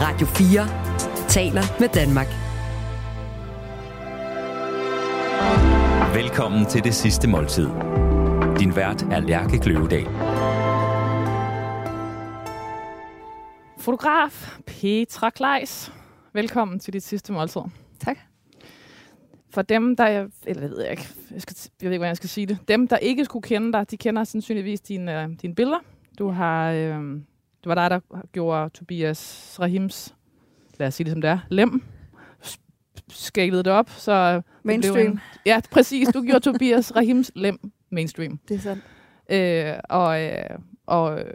Radio 4 taler med Danmark. Velkommen til det sidste måltid. Din vært er Lærke Kløvedal. Fotograf Petra Kleis. Velkommen til dit sidste måltid. Tak. For dem, der... Eller jeg ved jeg ikke. Jeg, skal, jeg ved ikke, hvordan jeg skal sige det. Dem, der ikke skulle kende dig, de kender sandsynligvis dine, øh, dine billeder. Du har... Øh, det var dig, der gjorde Tobias Rahims, lad os sige det som det er, lem. Skælede det op, så... Mainstream. En, ja, præcis. Du gjorde Tobias Rahims lem mainstream. Det er sandt. øh, og, øh, og øh,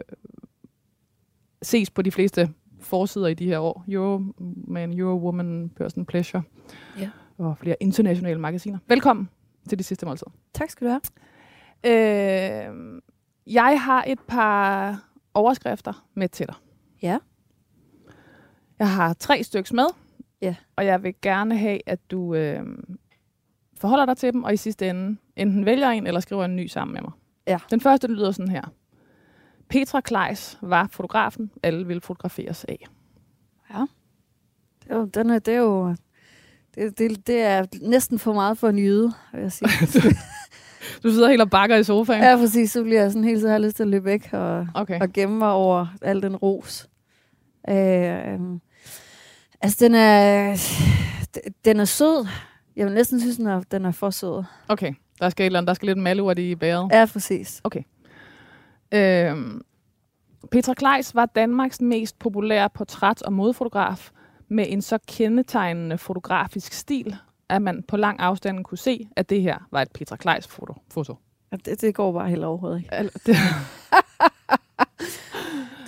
ses på de fleste forsider i de her år. Euroman, Eurowoman, Person Pleasure Ja. og flere internationale magasiner. Velkommen til det sidste måltid. Tak skal du have. Øh, jeg har et par overskrifter med til dig. Ja. Jeg har tre stykker med, Ja. og jeg vil gerne have, at du øh, forholder dig til dem, og i sidste ende enten vælger en, eller skriver en ny sammen med mig. Ja. Den første lyder sådan her. Petra Kleis var fotografen, alle ville fotograferes af. Det er jo, den er, det er jo det, det, det er næsten for meget for en jyde, vil jeg sige. Du sidder helt og bakker i sofaen. ja, præcis. Så bliver jeg sådan helt så har lyst til at løbe væk og, Okay. og gemme mig over al den ros. Øh, øhm, altså, den er, den er sød. Jeg vil næsten synes, den er, den er for sød. Okay, der skal, et eller andet, der skal lidt malurt i bæret. Ja, præcis. Øhm, Petra Kleis var Danmarks mest populære portræt- og modefotograf med en så kendetegnende fotografisk stil, at man på lang afstand kunne se, at det her var et Petra Kleis foto. foto. Det, det går bare helt overhovedet ikke. Al- det-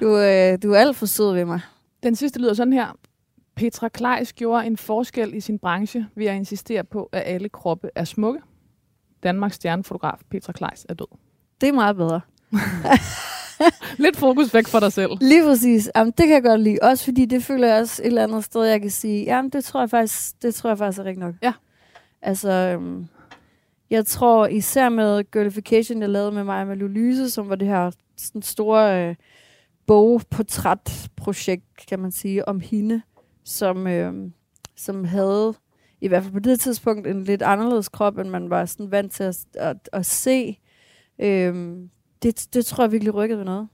Du, øh, du er alt for sød ved mig. Den sidste lyder sådan her. Petra Kleis gjorde en forskel i sin branche ved at insistere på, at alle kroppe er smukke. Danmarks stjernefotograf Petra Kleis er død. Det er meget bedre. Lidt fokus væk for dig selv. Lige præcis. Jamen, det kan jeg godt lide. Også fordi det føler jeg også et eller andet sted, jeg kan sige, jamen det tror jeg faktisk, det tror jeg faktisk er rigtigt nok. Ja. Altså, øhm, jeg tror især med Girlification, jeg lavede med mig med Lulyse, som var det her sådan store øh, bogportrætprojekt, kan man sige, om hende, som, øh, som havde i hvert fald på det tidspunkt en lidt anderledes krop, end man var sådan vant til at, at, at se. Øhm, det, det tror jeg virkelig rykkede ved noget.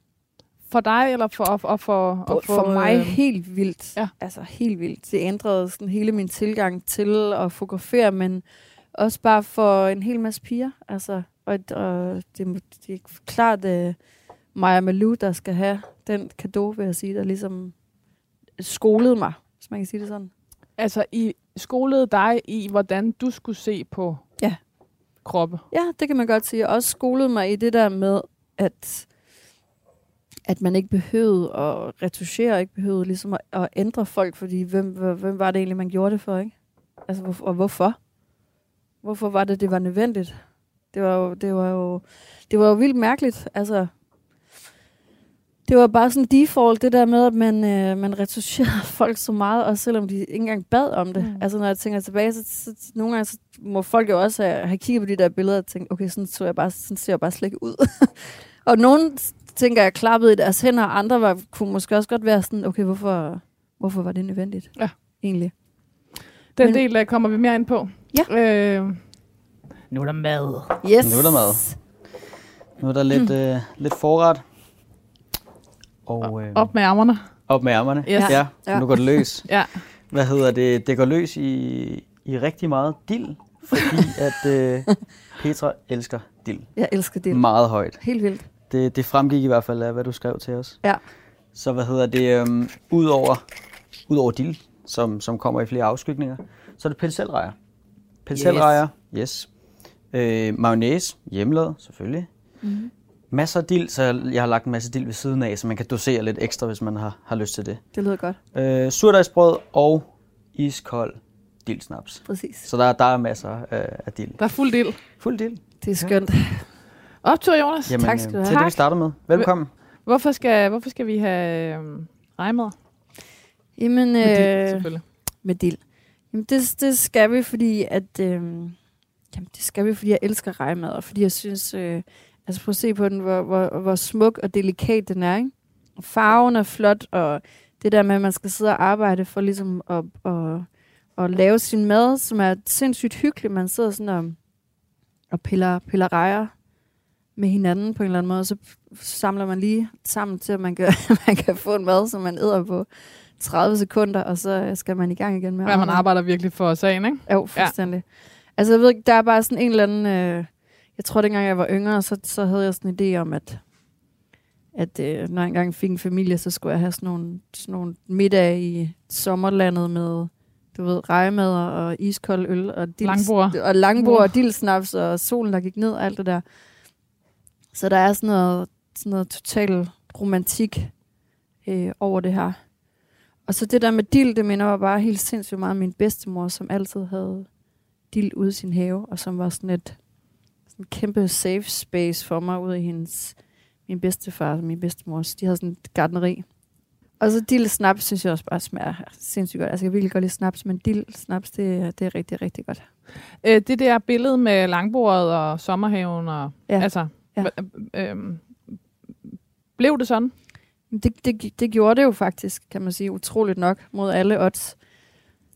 For dig, eller for... for, for, For, for mig øh, helt vildt. ja. Altså helt vildt. Det ændrede sådan hele min tilgang til at fotografere, men også bare for en hel masse piger. Altså, og, og det, må- det er klart uh, Maja Malou, der skal have den kado, vil jeg sige, der ligesom skolede mig, hvis man kan sige det sådan. Altså, I skolede dig i, hvordan du skulle se på Ja. kroppe. Ja, det kan man godt sige. Også skolede mig i det der med, at, at man ikke behøvede at retuschere, ikke behøvede ligesom at, at ændre folk, fordi hvem, hvem var det egentlig, man gjorde det for, ikke? Altså, hvor, og hvorfor? Hvorfor var det, det var nødvendigt? Det var jo, det var jo, det var jo vildt mærkeligt. Altså, det var bare sådan default, det der med, at man, øh, man retuscherede folk så meget, også selvom de ikke engang bad om det. Mm. Mm. Altså, når jeg tænker tilbage, så, så, så nogle gange så må folk jo også have, have kigget på de der billeder og tænkt, okay, sådan, så jeg bare, sådan ser jeg bare slet ikke ud. og nogen tænker jeg klappede i deres hænder, og andre var, kunne måske også godt være sådan, okay, hvorfor, hvorfor var det nødvendigt? Ja. Egentlig. Den Men- del der kommer vi mere ind på. Ja. Øh, nu er der mad. Yes. Nu er der mad. Nu er der lidt, Hmm. øh, lidt forret. Og øh, Op med ærmerne. op med ærmerne. Yes. Ja, Ja. nu går det løs. Ja. Hvad hedder det? Det går løs i, i rigtig meget dild, fordi at øh, Petra elsker dild. Jeg elsker det. Meget højt. Helt vildt. Det, det fremgik i hvert fald af, hvad du skrev til os. Ja. Så hvad hedder det? Øhm, Udover ud over dild, som, som kommer i flere afskygninger, så er det penselrejer. Penselrejer, yes. yes. Øh, mayonnaise, hjemmelavet selvfølgelig. Mm-hmm. Masser af dild, så jeg, har lagt en masse dild ved siden af, så man kan dosere lidt ekstra, hvis man har, har lyst til det. Det lyder godt. Øh, surdejsbrød og iskold dildsnaps. Præcis. Så der, der er masser af, af dild. Der er fuld del. Fuld dild. Det er skønt. Optur, Jonas. Jamen, Tak skal du øh, have. Til det, vi starter med. Velkommen. Hvorfor skal, hvorfor skal vi have øh, rejmad? Jamen, Med dild, øh, selvfølgelig. med dild. Jamen, det, det skal vi, fordi at... Øh, jamen, det skal vi, fordi jeg elsker rejmad, og fordi jeg synes... Øh, altså, prøv at se på den, hvor, hvor, hvor smuk og delikat den er, ikke? Farven er flot, og det der med, at man skal sidde og arbejde for ligesom at, at, at lave sin mad, som er sindssygt hyggeligt. Man sidder sådan og, og piller, piller rejer med hinanden på en eller anden måde, og så samler man lige sammen til, at man kan, man kan få en mad, som man æder på 30 sekunder, og så skal man i gang igen med Ja, man arbejder virkelig for sagen, ikke? Jo, fuldstændig. Ja. Altså, jeg ved ikke, der er bare sådan en eller anden... Øh, jeg tror, dengang jeg var yngre, så, så havde jeg sådan en idé om, at, at øh, når jeg engang fik en familie, så skulle jeg have sådan nogle, sådan nogle middag i sommerlandet med, du ved, rejemad og iskold øl og dils, Langbord. og langbord Uh. og dilsnaps og solen, der gik ned og alt det der. Så der er sådan noget, sådan noget total romantik øh, over det her. Og så det der med dild, det minder mig bare helt sindssygt meget om min bedstemor, som altid havde dild ude i sin have, og som var sådan et et kæmpe safe space for mig ude i hendes, min bedstefar og min bedstemors. De havde sådan et gardneri. Og så dild snaps, synes jeg også bare smager sindssygt godt. Altså jeg kan virkelig godt lide snaps, men dild snaps, det, det er rigtig, rigtig godt. Øh, det der billede med langbordet og sommerhaven, og, Ja. altså, Ja. ja. øhm, blev det sådan? Det, det, det gjorde det jo faktisk, kan man sige, utroligt nok mod alle odds.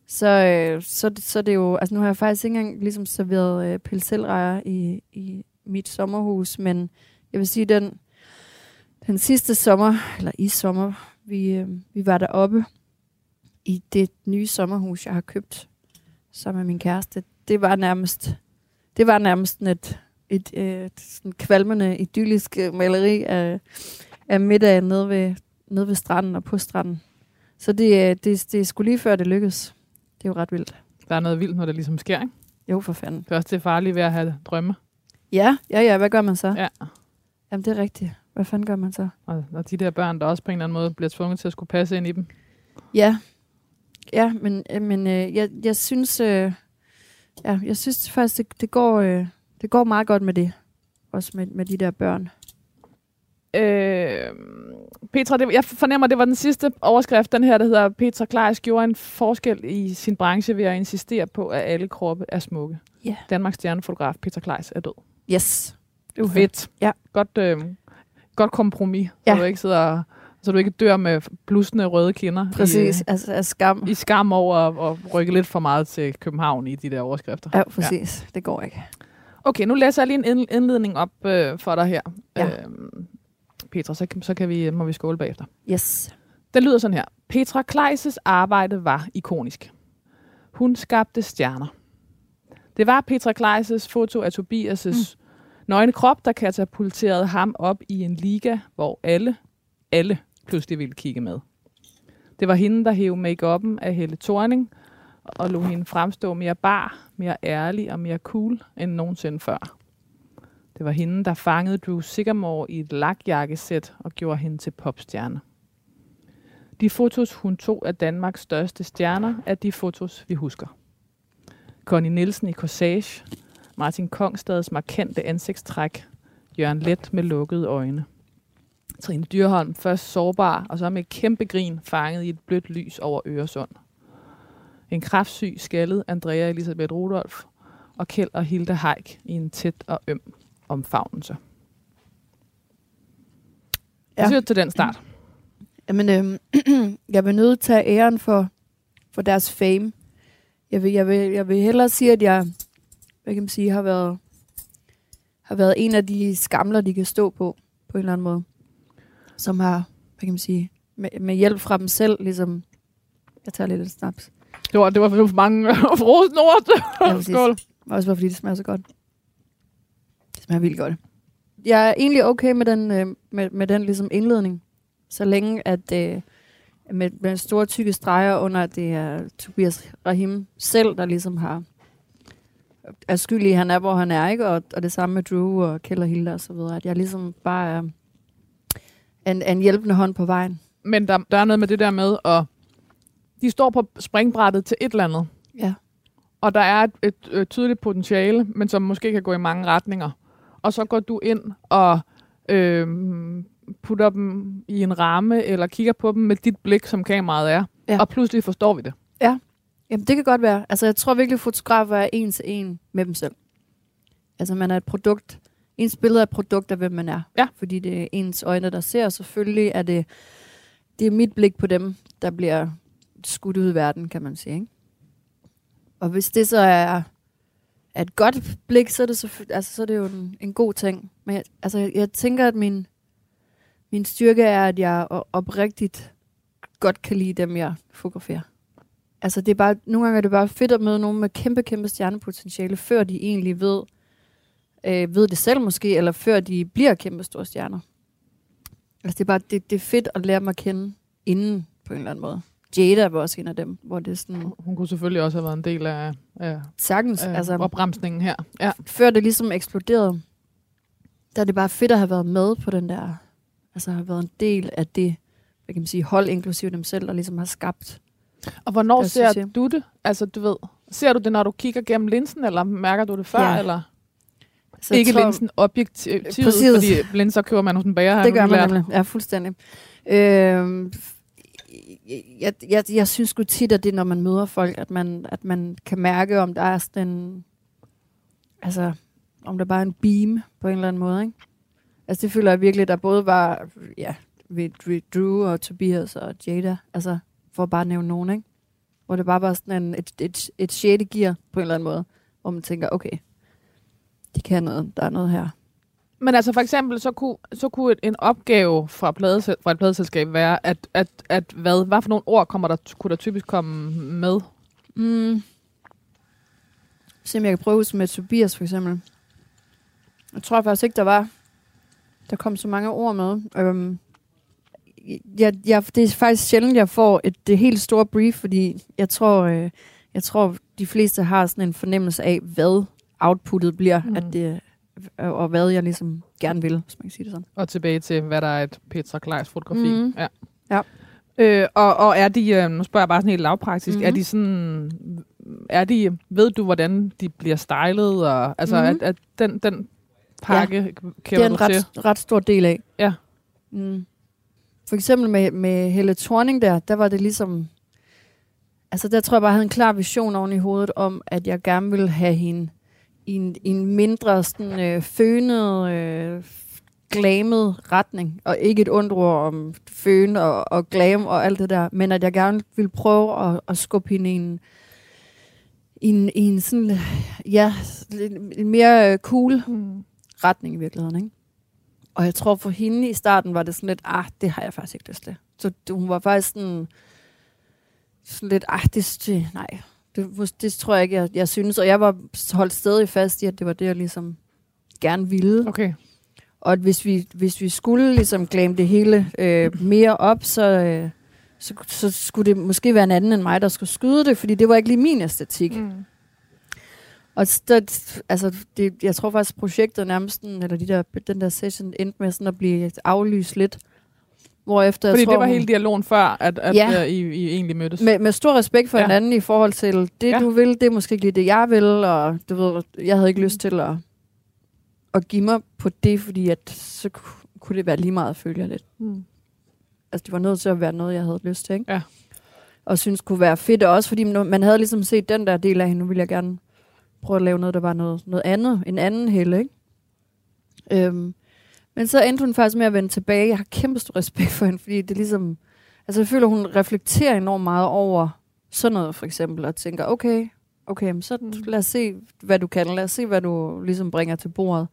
Så, øh, så, så det er jo, altså nu har jeg faktisk ikke engang ligesom serveret øh, pelselrejer i, i mit sommerhus, men jeg vil sige, den, den sidste sommer, eller i sommer, vi, øh, vi var deroppe i det nye sommerhus, jeg har købt sammen med min kæreste. Det var nærmest, det var nærmest et, et, et, et sådan kvalmende, idyllisk øh, maleri af, af middagen nede ved, nede ved stranden og på stranden. Så det, øh, det, det er sgu lige før det lykkes. Det er jo ret vildt. Der er noget vildt, når det ligesom sker, ikke? Jo, for fanden. Det er også det farlige ved at have drømme. Ja, ja, ja. Hvad gør man så? Ja. Jamen, det er rigtigt. Hvad fanden gør man så? Og, og de der børn, der også på en eller anden måde bliver tvunget til at skulle passe ind i dem. Ja, ja men, øh, men øh, jeg, jeg synes, øh, ja, jeg synes faktisk, det, det, går, øh, det går meget godt med det. Også med, med de der børn. Øh, Petra, det, jeg fornemmer, det var den sidste overskrift, den her, der hedder Petra Kleis gjorde en forskel i sin branche ved at insistere på, at alle kroppe er smukke. Ja. Danmarks stjernefotograf Petra Kleis er død. Yes. Det er jo fedt. Ja. Godt, øh, godt kompromis, så Ja. du ikke sidder så du ikke dør med blussende røde kinder Præcis. i, Altså, af skam. i skam over at, at rykke lidt for meget til København i de der overskrifter. Ja, præcis. Ja. Det går ikke. Okay, nu læser jeg lige en ind- indledning op øh, for dig her. Ja. Øhm, Petra, så, kan- så kan vi, må vi skåle bagefter. Yes. Den lyder sådan her. Petra Kleises arbejde var ikonisk. Hun skabte stjerner. Det var Petra Kleises foto af Tobias' mm. nøgne krop, der katapulterede ham op i en liga, hvor alle, alle pludselig ville kigge med. Det var hende, der hævde make-up'en af Helle Thorning, og lå hende fremstå mere bar, mere ærlig og mere cool end nogensinde før. Det var hende, der fangede Drew Sigamore i et lakjakkesæt og gjorde hende til popstjerne. De fotos, hun tog af Danmarks største stjerner, er de fotos, vi husker. Connie Nielsen i Corsage, Martin Kongstads markante ansigtstræk, Jørgen Let med lukkede øjne. Trine Dyrholm først sårbar, og så med et kæmpe grin fanget i et blødt lys over Øresund. En kraftsyg, skaldet Andrea Elisabeth Rudolf og Kjeld og Hilde Heik i en tæt og øm omfavnelse. Ja. Ja. Jeg synes til den start. Jamen, øhm, jeg vil nødt tage æren for, for deres fame. Jeg vil, jeg, vil, jeg vil hellere sige, at jeg hvad kan man sige, har været, har været en af de skamler, de kan stå på, på en eller anden måde. Som har, hvad kan man sige, med, med hjælp fra dem selv, ligesom, jeg tager lidt snaps. Det var, det var for mange frosne ord. Ja. Skål. Også bare fordi det smager så godt. Smager vildt godt. Jeg er egentlig okay med den, øh, med, med den ligesom indledning. Så længe at øh, med, med store tykke streger under, at det er Tobias Rahim selv, der ligesom har er skyldig, han er, hvor han er, ikke? Og, og det samme med Drew og Kjell og Hilda og så videre. At jeg ligesom bare er en, en hjælpende hånd på vejen. Men der, der er noget med det der med, at de står på springbrættet til et eller andet. Ja. Og der er et, et, et tydeligt potentiale, men som måske kan gå i mange retninger. Og så går du ind og øh, putter dem i en ramme, eller kigger på dem med dit blik, som kameraet er. Ja. Og pludselig forstår vi det. Jamen, det kan godt være. Altså, jeg tror virkelig, at fotografer er en til en med dem selv. Altså, man er et produkt. Ens billede er et produkt af, hvem man er. Ja. Fordi det er ens øjne, der ser. Selvfølgelig er det det er mit blik på dem, der bliver skudt ud i verden, kan man sige. Ikke? Og hvis det så er, er et godt blik, så er det, så, altså, så er det jo en, en god ting. Men jeg, altså, jeg, jeg tænker, at min, min styrke er, at jeg oprigtigt godt kan lide dem, jeg fotograferer. Altså, det er bare, nogle gange er det bare fedt at møde nogen med kæmpe, kæmpe stjernepotentiale, før de egentlig ved, øh, ved det selv måske, eller før de bliver kæmpe store stjerner. Altså, det er bare, det, det er fedt at lære dem at kende inden, på en eller anden måde. Jada var også en af dem, hvor det er sådan, Hun kunne selvfølgelig også have været en del af, af, sagtens, af altså, opbremsningen her. Ja. før det ligesom eksploderede, der er det bare fedt at have været med på den der, altså have været en del af det, hvad kan man sige, hold inklusive dem selv, der ligesom har skabt. Og hvornår Jeg ser du det? Altså, du ved, ser du det, når du kigger gennem linsen, eller mærker du det før, Ja. eller? Så ikke jeg tror- linsen objektivt, Præcis. fordi linser køber man hos en bager, Det gør man nemlig. Ja, fuldstændig. Øhm, jeg, jeg, jeg synes sgu tit, at det er, når man møder folk, at man, at man kan mærke, om der er sådan en... Altså, om der bare er en beam på en eller anden måde, ikke? Altså, det føler jeg virkelig, der både var, ja, ved ved Drew og Tobias og Jada, altså, for at bare nævne nogen, ikke? Hvor det bare var sådan en, et, et, et sjette gear på en eller anden måde, hvor man tænker, okay, de kan noget, der er noget her. Men altså for eksempel, så kunne, så kunne et, en opgave fra, pladesel, fra et pladeselskab være, at, at, at hvad, hvad for nogle ord kommer der, kunne der typisk komme med? Mm. Se om jeg kan prøve med Tobias for eksempel. Jeg tror faktisk ikke, der var. Der kom så mange ord med. Øhm, jeg, jeg, det er faktisk sjældent, jeg får et det helt store brief, fordi jeg tror, øh, jeg tror, de fleste har sådan en fornemmelse af, hvad outputtet bliver, mm. at det, og og hvad jeg ligesom gerne vil, hvis man kan sige det sådan. Og tilbage til, hvad der er et Petra Kleis fotografi. Mhm. Ja. Ja. Øh, og, og er de, øh, nu spørger jeg bare sådan helt lavpraktisk, Mhm. er de sådan, er de, ved du, hvordan de bliver stylet? Og, altså, Mhm. at, at den, den pakke ja, det kender er en du til? ret, ret stor del af. Ja. Mm. For eksempel med, med Helle Thorning der, der var det ligesom... Altså der tror jeg bare, jeg havde en klar vision oven i hovedet om, at jeg gerne ville have hende i en, i en mindre sådan, øh, fønet, øh, glamet retning. Og ikke et ondt ord om føn og, og glam og alt det der, men at jeg gerne ville prøve at, at skubbe hende i en, i en, i en sådan, ja, en, mere øh, cool Mm. retning i virkeligheden, ikke? Og jeg tror for hende i starten var det sådan lidt, ah, det har jeg faktisk ikke lyst til. Så hun var faktisk sådan, sådan lidt, ah, det nej, det, det tror jeg ikke, jeg, jeg synes. Og jeg var holdt stadig fast i, at det var det, jeg ligesom gerne ville. Okay. Og at hvis vi, hvis vi skulle ligesom glemme det hele øh, mere op, så, øh, så, så skulle det måske være en anden end mig, der skulle skyde det, fordi det var ikke lige min æstetik. Mm. Og der, altså, det, jeg tror faktisk, projektet nærmest, eller de der, den der session endte med sådan at blive aflyst lidt. Hvorefter Fordi jeg tror, det var hun- hele dialogen før, at, at Ja. ja. I, I egentlig mødtes. med, med stor respekt for Ja. hinanden i forhold til, det Ja. du vil, det er måske ikke lige det, jeg vil, og du ved, jeg havde ikke lyst til at, at give mig på det, fordi at, så ku- kunne det være lige meget, føler jeg lidt. Mm. Altså, det var nødt til at være noget, jeg havde lyst til, ikke? Ja. Og synes kunne være fedt, og også fordi man man havde ligesom set den der del af hende, nu ville jeg gerne prøve at lave noget, der var noget, noget andet, en anden helle, ikke? Øhm, men så endte hun faktisk med at vende tilbage. Jeg har kæmpe stor respekt for hende, fordi det ligesom... Altså, jeg føler, hun reflekterer enormt meget over sådan noget, for eksempel, og tænker, okay, okay, men så lad os se, hvad du kan. Lad os se, hvad du ligesom bringer til bordet.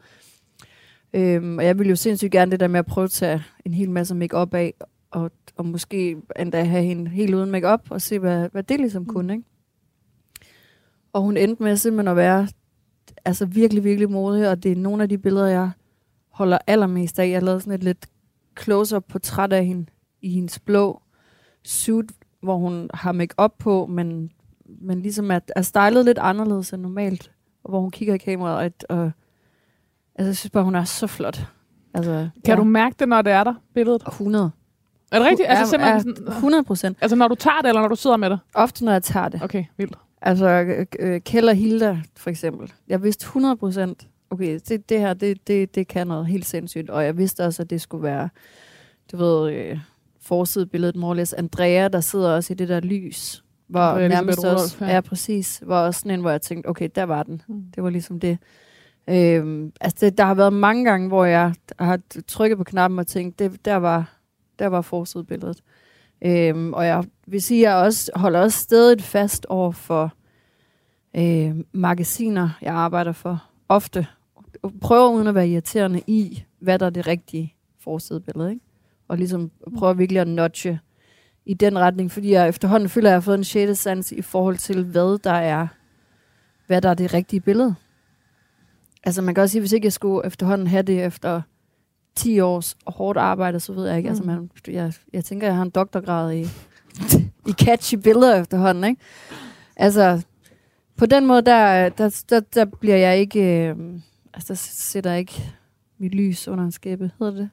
Øhm, og jeg ville jo sindssygt gerne det der med at prøve at tage en hel masse make af, og, og måske endda have hende helt uden make og se, hvad, hvad det ligesom kunne, ikke? Og hun endte med simpelthen at være altså virkelig, virkelig modig, og det er nogle af de billeder, jeg holder allermest af. Jeg lavede sådan et lidt close-up portræt af hende i hendes blå suit, hvor hun har make på, men, men ligesom er, er stylet lidt anderledes end normalt, og hvor hun kigger i kameraet, og, og altså, jeg synes bare, hun er så flot. Altså, Kan ja. du mærke det, når det er der, billedet? 100. Er det rigtigt? Altså, simpelthen sådan, 100 procent. altså når du tager det, eller når du sidder med det? Ofte, når jeg tager det. Okay, vildt. Altså, Kjell og Hilda, for eksempel. Jeg vidste 100 procent, okay, det, det her, det, det, det kan noget helt sindssygt. Og jeg vidste også, at det skulle være, du ved, øh, forsidebilledet Morles Andrea, der sidder også i det der lys. Hvor Andrea nærmest også, Rudolph, ja. ja. præcis, var også sådan en, hvor jeg tænkte, okay, der var den. Mm. Det var ligesom det. Øhm, altså, det, der har været mange gange, hvor jeg har trykket på knappen og tænkt, det, der var, der var forsidebilledet. Øhm, og jeg vil sige, at jeg også holder også stadig fast over for øh, magasiner, jeg arbejder for. Ofte. Prøver uden at være irriterende i, hvad der er det rigtige forsidebillede. Ikke? Og ligesom prøver virkelig at notche i den retning, fordi jeg efterhånden føler, at jeg har fået en sjette sans i forhold til, hvad der er, hvad der er det rigtige billede. Altså man kan også sige, hvis ikke jeg skulle efterhånden have det efter 10 års hårdt arbejde, så ved jeg ikke. Altså, Mm. man, jeg, jeg tænker, jeg har en doktorgrad i, i catchy billeder efterhånden, ikke? Altså, på den måde, der, der, der, der bliver jeg ikke... Øh, altså, der sætter ikke mit lys under en skæbe, hedder det?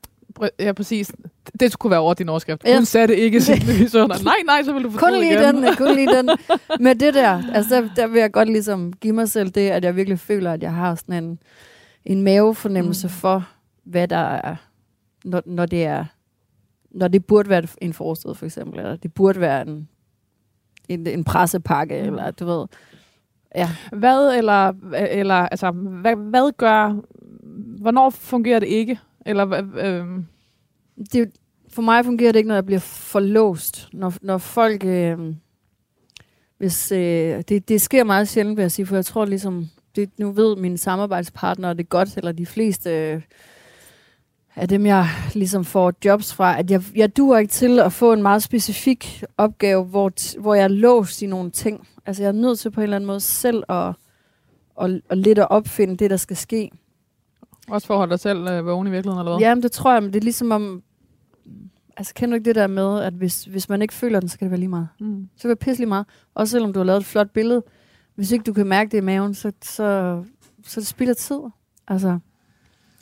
Ja, præcis. Det skulle være over din overskrift. Ja. Hun satte ikke sit lys under. Nej, nej, så vil du Kun lige igen. den, kun lige den. Med det der, altså der, der vil jeg godt ligesom give mig selv det, at jeg virkelig føler, at jeg har sådan en, en mavefornemmelse Mm. for, hvad der er, når, når det er, når det burde være en forsted for eksempel, eller det burde være en, en, en pressepakke, mm. eller du ved, ja. Hvad, eller, eller altså, hvad, hvad gør, hvornår fungerer det ikke? Eller, øhm, det, for mig fungerer det ikke, når jeg bliver forlåst. Når, når folk... Øh, hvis, øh, det, det sker meget sjældent, vil jeg sige, for jeg tror ligesom... Det, nu ved mine samarbejdspartnere det godt, eller de fleste øh, af dem, jeg ligesom får jobs fra, at jeg, jeg duer ikke til at få en meget specifik opgave, hvor, t- hvor jeg er låst i nogle ting. Altså jeg er nødt til på en eller anden måde selv at, at, at lidt at opfinde det, der skal ske. også for at holde dig selv øh, vågen i virkeligheden, eller hvad? Ja, men det tror jeg, men det er ligesom om... Altså, kender du ikke det der med, at hvis, hvis man ikke føler den, så kan det være lige meget. Mm. Så kan det være pisselig meget. Også selvom du har lavet et flot billede. Hvis ikke du kan mærke det i maven, så, så, så det spilder tid. Altså,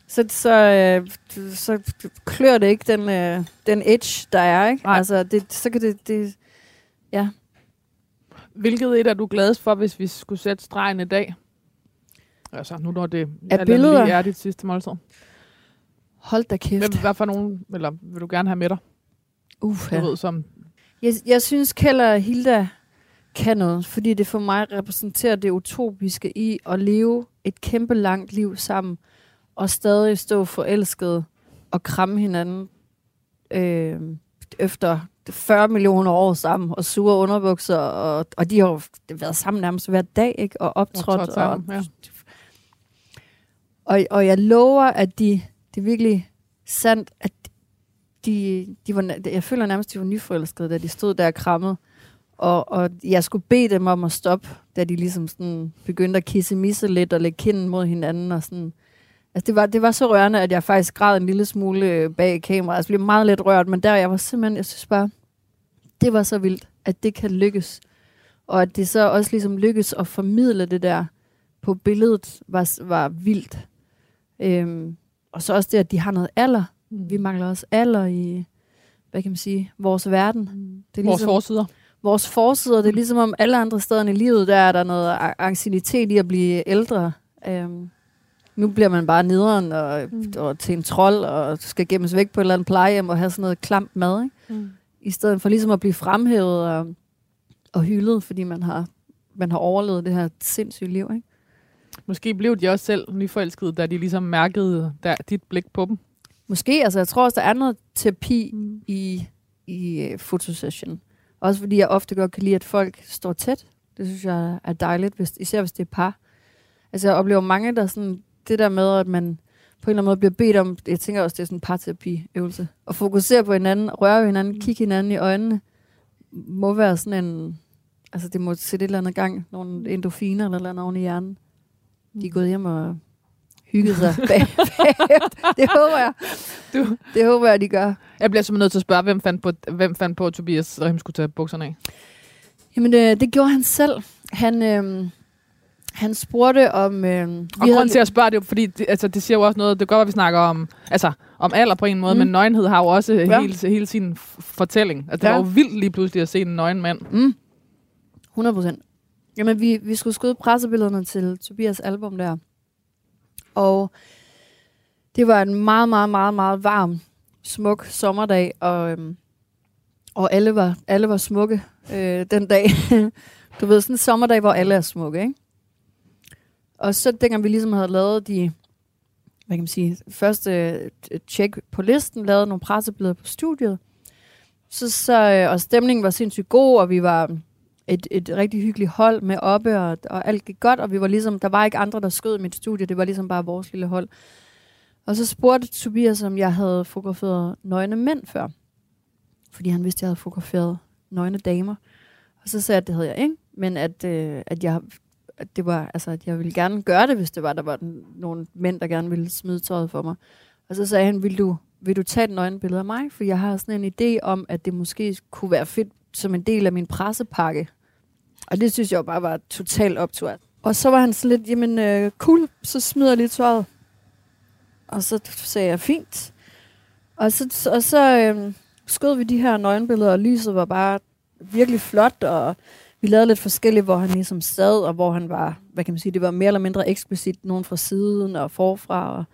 så, så, øh, så klør det ikke den, øh, den edge, der er. Ikke? Nej. Altså, det, så kan det... det Hvilket et er du gladest for, hvis vi skulle sætte stregen i dag? Altså, nu når det andet billeder? lige er dit sidste måltid. hold da kæft. Hvad, hvad for nogen, eller vil du gerne have med dig? Uf, Du ved, som, Jeg, jeg synes, Keller og Hilda kan noget, fordi det for mig repræsenterer det utopiske i at leve et kæmpe langt liv sammen, og stadig stå forelsket og kramme hinanden øh, efter 40 millioner år sammen, og sure underbukser, og, og de har jo været sammen nærmest hver dag, ikke? og optrådt. Og, sammen, ja. og, og jeg lover, at de, det er virkelig sandt, at de, de var, jeg føler nærmest, de var nyforelskede, da de stod der og krammede. Og, og jeg skulle bede dem om at stoppe, da de ligesom sådan begyndte at kisse misse lidt og lægge kinden mod hinanden. Og sådan. Altså det, var, det var så rørende, at jeg faktisk græd en lille smule øh, bag kameraet. Altså jeg blev meget lidt rørt, men der jeg var simpelthen, jeg synes bare, det var så vildt, at det kan lykkes. Og at det så også ligesom lykkes at formidle det der på billedet, var, var vildt. Øhm, og så også det, at de har noget alder. mm. Vi mangler også alder i, hvad kan man sige, vores verden. Det er vores ligesom, forsider. vores forsider, det er ligesom om alle andre steder i livet, der er der noget a- anciennitet i at blive ældre. Øhm, nu bliver man bare nederen og, Mm. og til en trold og skal gemmes væk på et eller andet plejehjem og have sådan noget klamt mad, ikke? Mm. I stedet for ligesom at blive fremhævet og, og hyldet, fordi man har, man har overlevet det her sindssyge liv. Ikke? Måske blev de også selv nyforelskede, da de ligesom mærkede der, dit blik på dem. Måske, altså jeg tror også, der er noget terapi Mm. i, i uh, fotosession. Også fordi jeg ofte godt kan lide, at folk står tæt. Det synes jeg er dejligt, hvis, især hvis det er par. Altså jeg oplever mange, der sådan, det der med, at man på en eller anden måde bliver bedt om, jeg tænker også, det er sådan en parterapi-øvelse, at fokusere på hinanden, røre hinanden, kigge hinanden i øjnene, må være sådan en, altså det må sætte et eller andet gang, nogle endorfiner eller et eller andet oven i hjernen. De er gået hjem og hygget sig bag. Det håber jeg. Du- Det håber jeg, de gør. Jeg bliver simpelthen nødt til at spørge, hvem fandt på, hvem fandt på at Tobias Rem skulle tage bukserne af? Jamen, det, det gjorde han selv. Han, øhm, han spurgte om... Øhm, Og grunden til at spørge det, er fordi det, altså, det siger jo også noget, det gør, at vi snakker om, altså, om alder på en måde, Mm. men nøgenhed har jo også Ja. hele, hele sin fortælling. Altså, det Ja. var jo vildt lige pludselig at se en nøgen mand. Mm. 100 procent. Jamen, vi, vi skulle skyde pressebillederne til Tobias album der. Og det var en meget, meget, meget, meget varm, smuk sommerdag, og, øhm, og alle, var, alle var smukke øh, den dag. du ved, sådan en sommerdag, hvor alle er smukke, ikke? Og så dengang vi ligesom havde lavet de, hvad kan man sige, første øh, tjek på listen, lavet nogle pressebilleder på studiet, Så, så, øh, og stemningen var sindssygt god, og vi var et, et rigtig hyggeligt hold med oppe, og, og alt gik godt, og vi var ligesom, der var ikke andre, der skød i mit studie, det var ligesom bare vores lille hold. Og så spurgte Tobias, om jeg havde fotograferet nøgne mænd før. Fordi han vidste, at jeg havde fotograferet nøgne damer. Og så sagde jeg, at det havde jeg ikke, men at, øh, at jeg at det var, altså, at jeg ville gerne gøre det, hvis det var, der var den, nogle mænd, der gerne ville smide tøjet for mig. Og så sagde han, vil du, vil du tage et nøgenbillede af mig? For jeg har sådan en idé om, at det måske kunne være fedt som en del af min pressepakke. Og det synes jeg bare var totalt optur. Og så var han sådan lidt, jamen øh, cool, så smider jeg lige tøjet. Og så sagde jeg, fint. Og så, og så øh, skød vi de her nøgenbilleder, og lyset var bare virkelig flot, og vi lavede lidt forskelligt, hvor han ligesom sad, og hvor han var, hvad kan man sige, det var mere eller mindre eksplicit, nogen fra siden og forfra, og,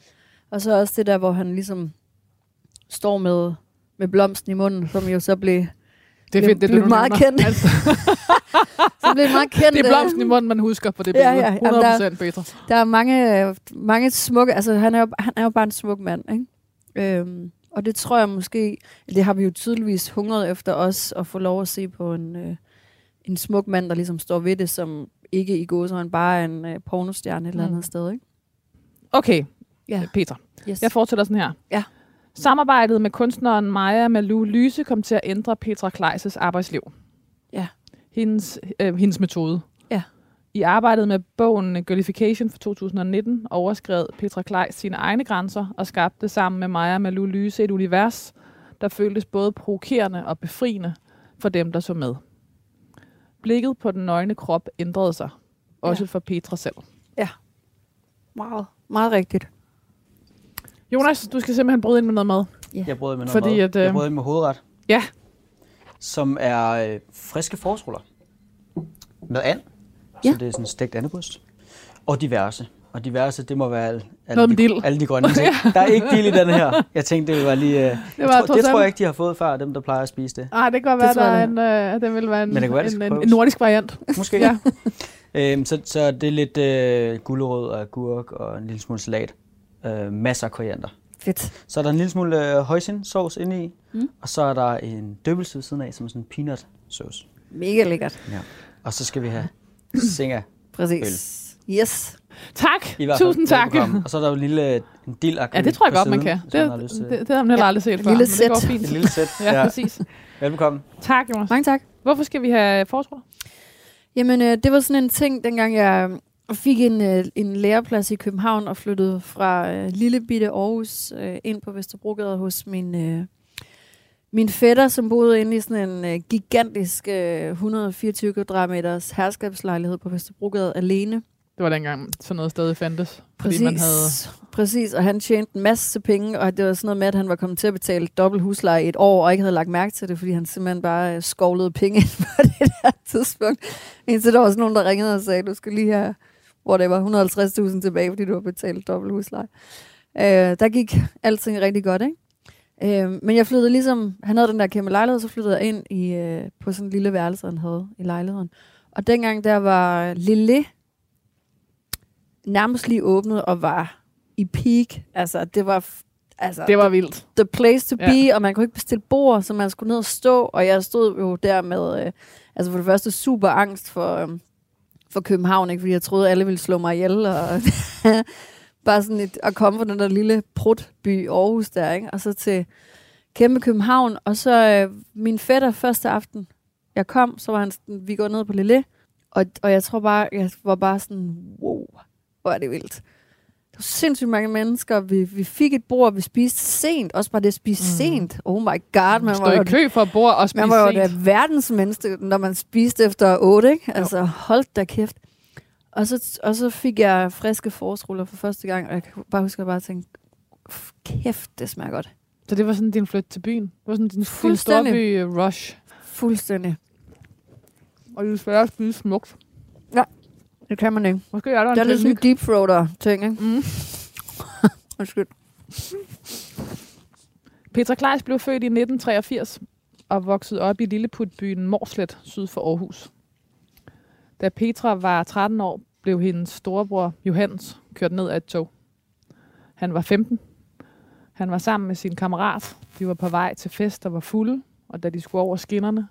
og så også det der, hvor han ligesom står med, med blomsten i munden, som jo så blev, Det er blev, fedt, det blev du meget nævner. kendt. Altså, så blev meget kendt. det er øh, blomsten i munden, man husker på det Ja, billede. ja. Jamen, 100 der- procent, Petra. Der er mange, øh, mange smukke, altså han er, jo, han er jo bare en smuk mand, ikke? Øhm, og det tror jeg måske, det har vi jo tydeligvis hungret efter os, at få lov at se på en, øh, en smuk mand, der ligesom står ved det, som ikke i gåsøjne bare er en øh, pornostjerne et eller Mm. andet sted, ikke? Okay, Ja. Petra. Yes. Jeg fortsætter sådan her. Ja. Samarbejdet med kunstneren Maja Malou Lyse kom til at ændre Petra Kleises arbejdsliv. Ja. Hendes, øh, hendes metode. Ja. I arbejdet med bogen Girlification fra 2019 overskred Petra Kleis sine egne grænser og skabte sammen med Maja Malou Lyse et univers, der føltes både provokerende og befriende for dem, der så med. Blikket på den nøgne krop ændrede sig, også Ja. for Petra selv. Meget, meget rigtigt. Jonas, du skal simpelthen bryde ind med noget mad. Jeg brød med noget Fordi mad. at, øh, Jeg brød med hovedret. Ja. Som er øh, friske forårsruller. Med and. Ja. Så det er sådan stegt andebryst. Og diverse. Og diverse, det må være alle, alle, de, alle de grønne ting. Der er ikke dild i den her. Jeg tænkte, det var lige... Øh, det, var jeg tror, det tror jeg ikke, de har fået før, dem der plejer at spise det. Ah, det kan godt være, der er en, øh, den vil være en, Men være, en, en, en nordisk variant. Måske. Ja. Øhm, så, så det er lidt øh, gulerod og agurk og en lille smule salat. Øh, masser af koriander. Fedt. Så er der en lille smule øh, højsindsauce inde i. Mm. Og så er der en døbelse ved siden af, som er sådan en peanut sauce. Mega lækkert. Og så skal vi have singa. Præcis. Yes. Tak. I hvert fald. Tusind tak. Og så er der jo en lille en dild Ja, det tror jeg godt, man siden, kan. hvis Det, har lyst til. det, det har man heller Ja, aldrig set et før, lille men det går fint. Et lille sæt. Ja, præcis. Velbekomme. Tak, Jonas. Mange tak. Hvorfor skal vi have forårsruller? Jamen, øh, det var sådan en ting, dengang jeg fik en, øh, en læreplads i København og flyttede fra øh, lille bitte Aarhus øh, ind på Vesterbrogade hos min, øh, min fætter, som boede inde i sådan en øh, gigantisk øh, 124 kvadratmeters herskabslejlighed på Vesterbrogade alene. Det var dengang sådan noget stadig fandtes. Fordi man havde... Præcis, og han tjente en masse penge, og det var sådan noget med, at han var kommet til at betale dobbelt husleje i et år, og ikke havde lagt mærke til det, fordi han simpelthen bare øh, skovlede penge på det der tidspunkt. Indtil der var sådan nogen, der ringede og sagde, du skal lige have, hvor det var 150.000 tilbage, fordi du har betalt dobbelt husleje. Øh, der gik alting rigtig godt, ikke? Øh, men jeg flyttede ligesom, han havde den der kæmpe lejlighed, så flyttede jeg ind i, øh, på sådan en lille værelse, han havde i lejligheden. Og dengang der var Lille nærmest lige åbnet og var i peak. Altså, det var, altså, Det var vildt. the place to Ja. be, og man kunne ikke bestille bord, så man skulle ned og stå, og jeg stod jo der med, øh, altså for det første super angst for, øh, for København, ikke? fordi jeg troede, alle ville slå mig ihjel, og bare sådan et, at komme fra den der lille prutby Aarhus der, ikke? og så til kæmpe København, og så øh, min fætter første aften, jeg kom, så var han sådan, vi går ned på Lille, og, og jeg tror bare, jeg var bare sådan, wow, hvor er det vildt. Der var sindssygt mange mennesker. Vi, vi fik et bord, vi spiste sent. Også bare det at spise Mm. sent. Oh my god, man Stå var, i kø for bord og spise man var jo sent. da verdens menneske, når man spiste efter 8, ikke? Altså, hold da kæft. Og så, og så fik jeg friske forårsruller for første gang, og jeg kan bare huske, at jeg bare tænkte, "F- kæft, det smager godt. Så det var sådan din flyt til byen. Det var sådan din, din Fuldstændig. storby øh, rush. Fuldstændig. Og du skal også spise smukt. Det kan man ikke. Måske er der en Det er lidt sådan en deep throater ting, ikke? Mm. Undskyld. Petra Kleis blev født i 1983 og voksede op i lilleputbyen Morslet syd for Aarhus. Da Petra var 13 år, blev hendes storebror Johannes kørt ned af et tog. Han var 15. Han var sammen med sin kammerat. De var på vej til fest og var fulde, og da de skulle over skinnerne,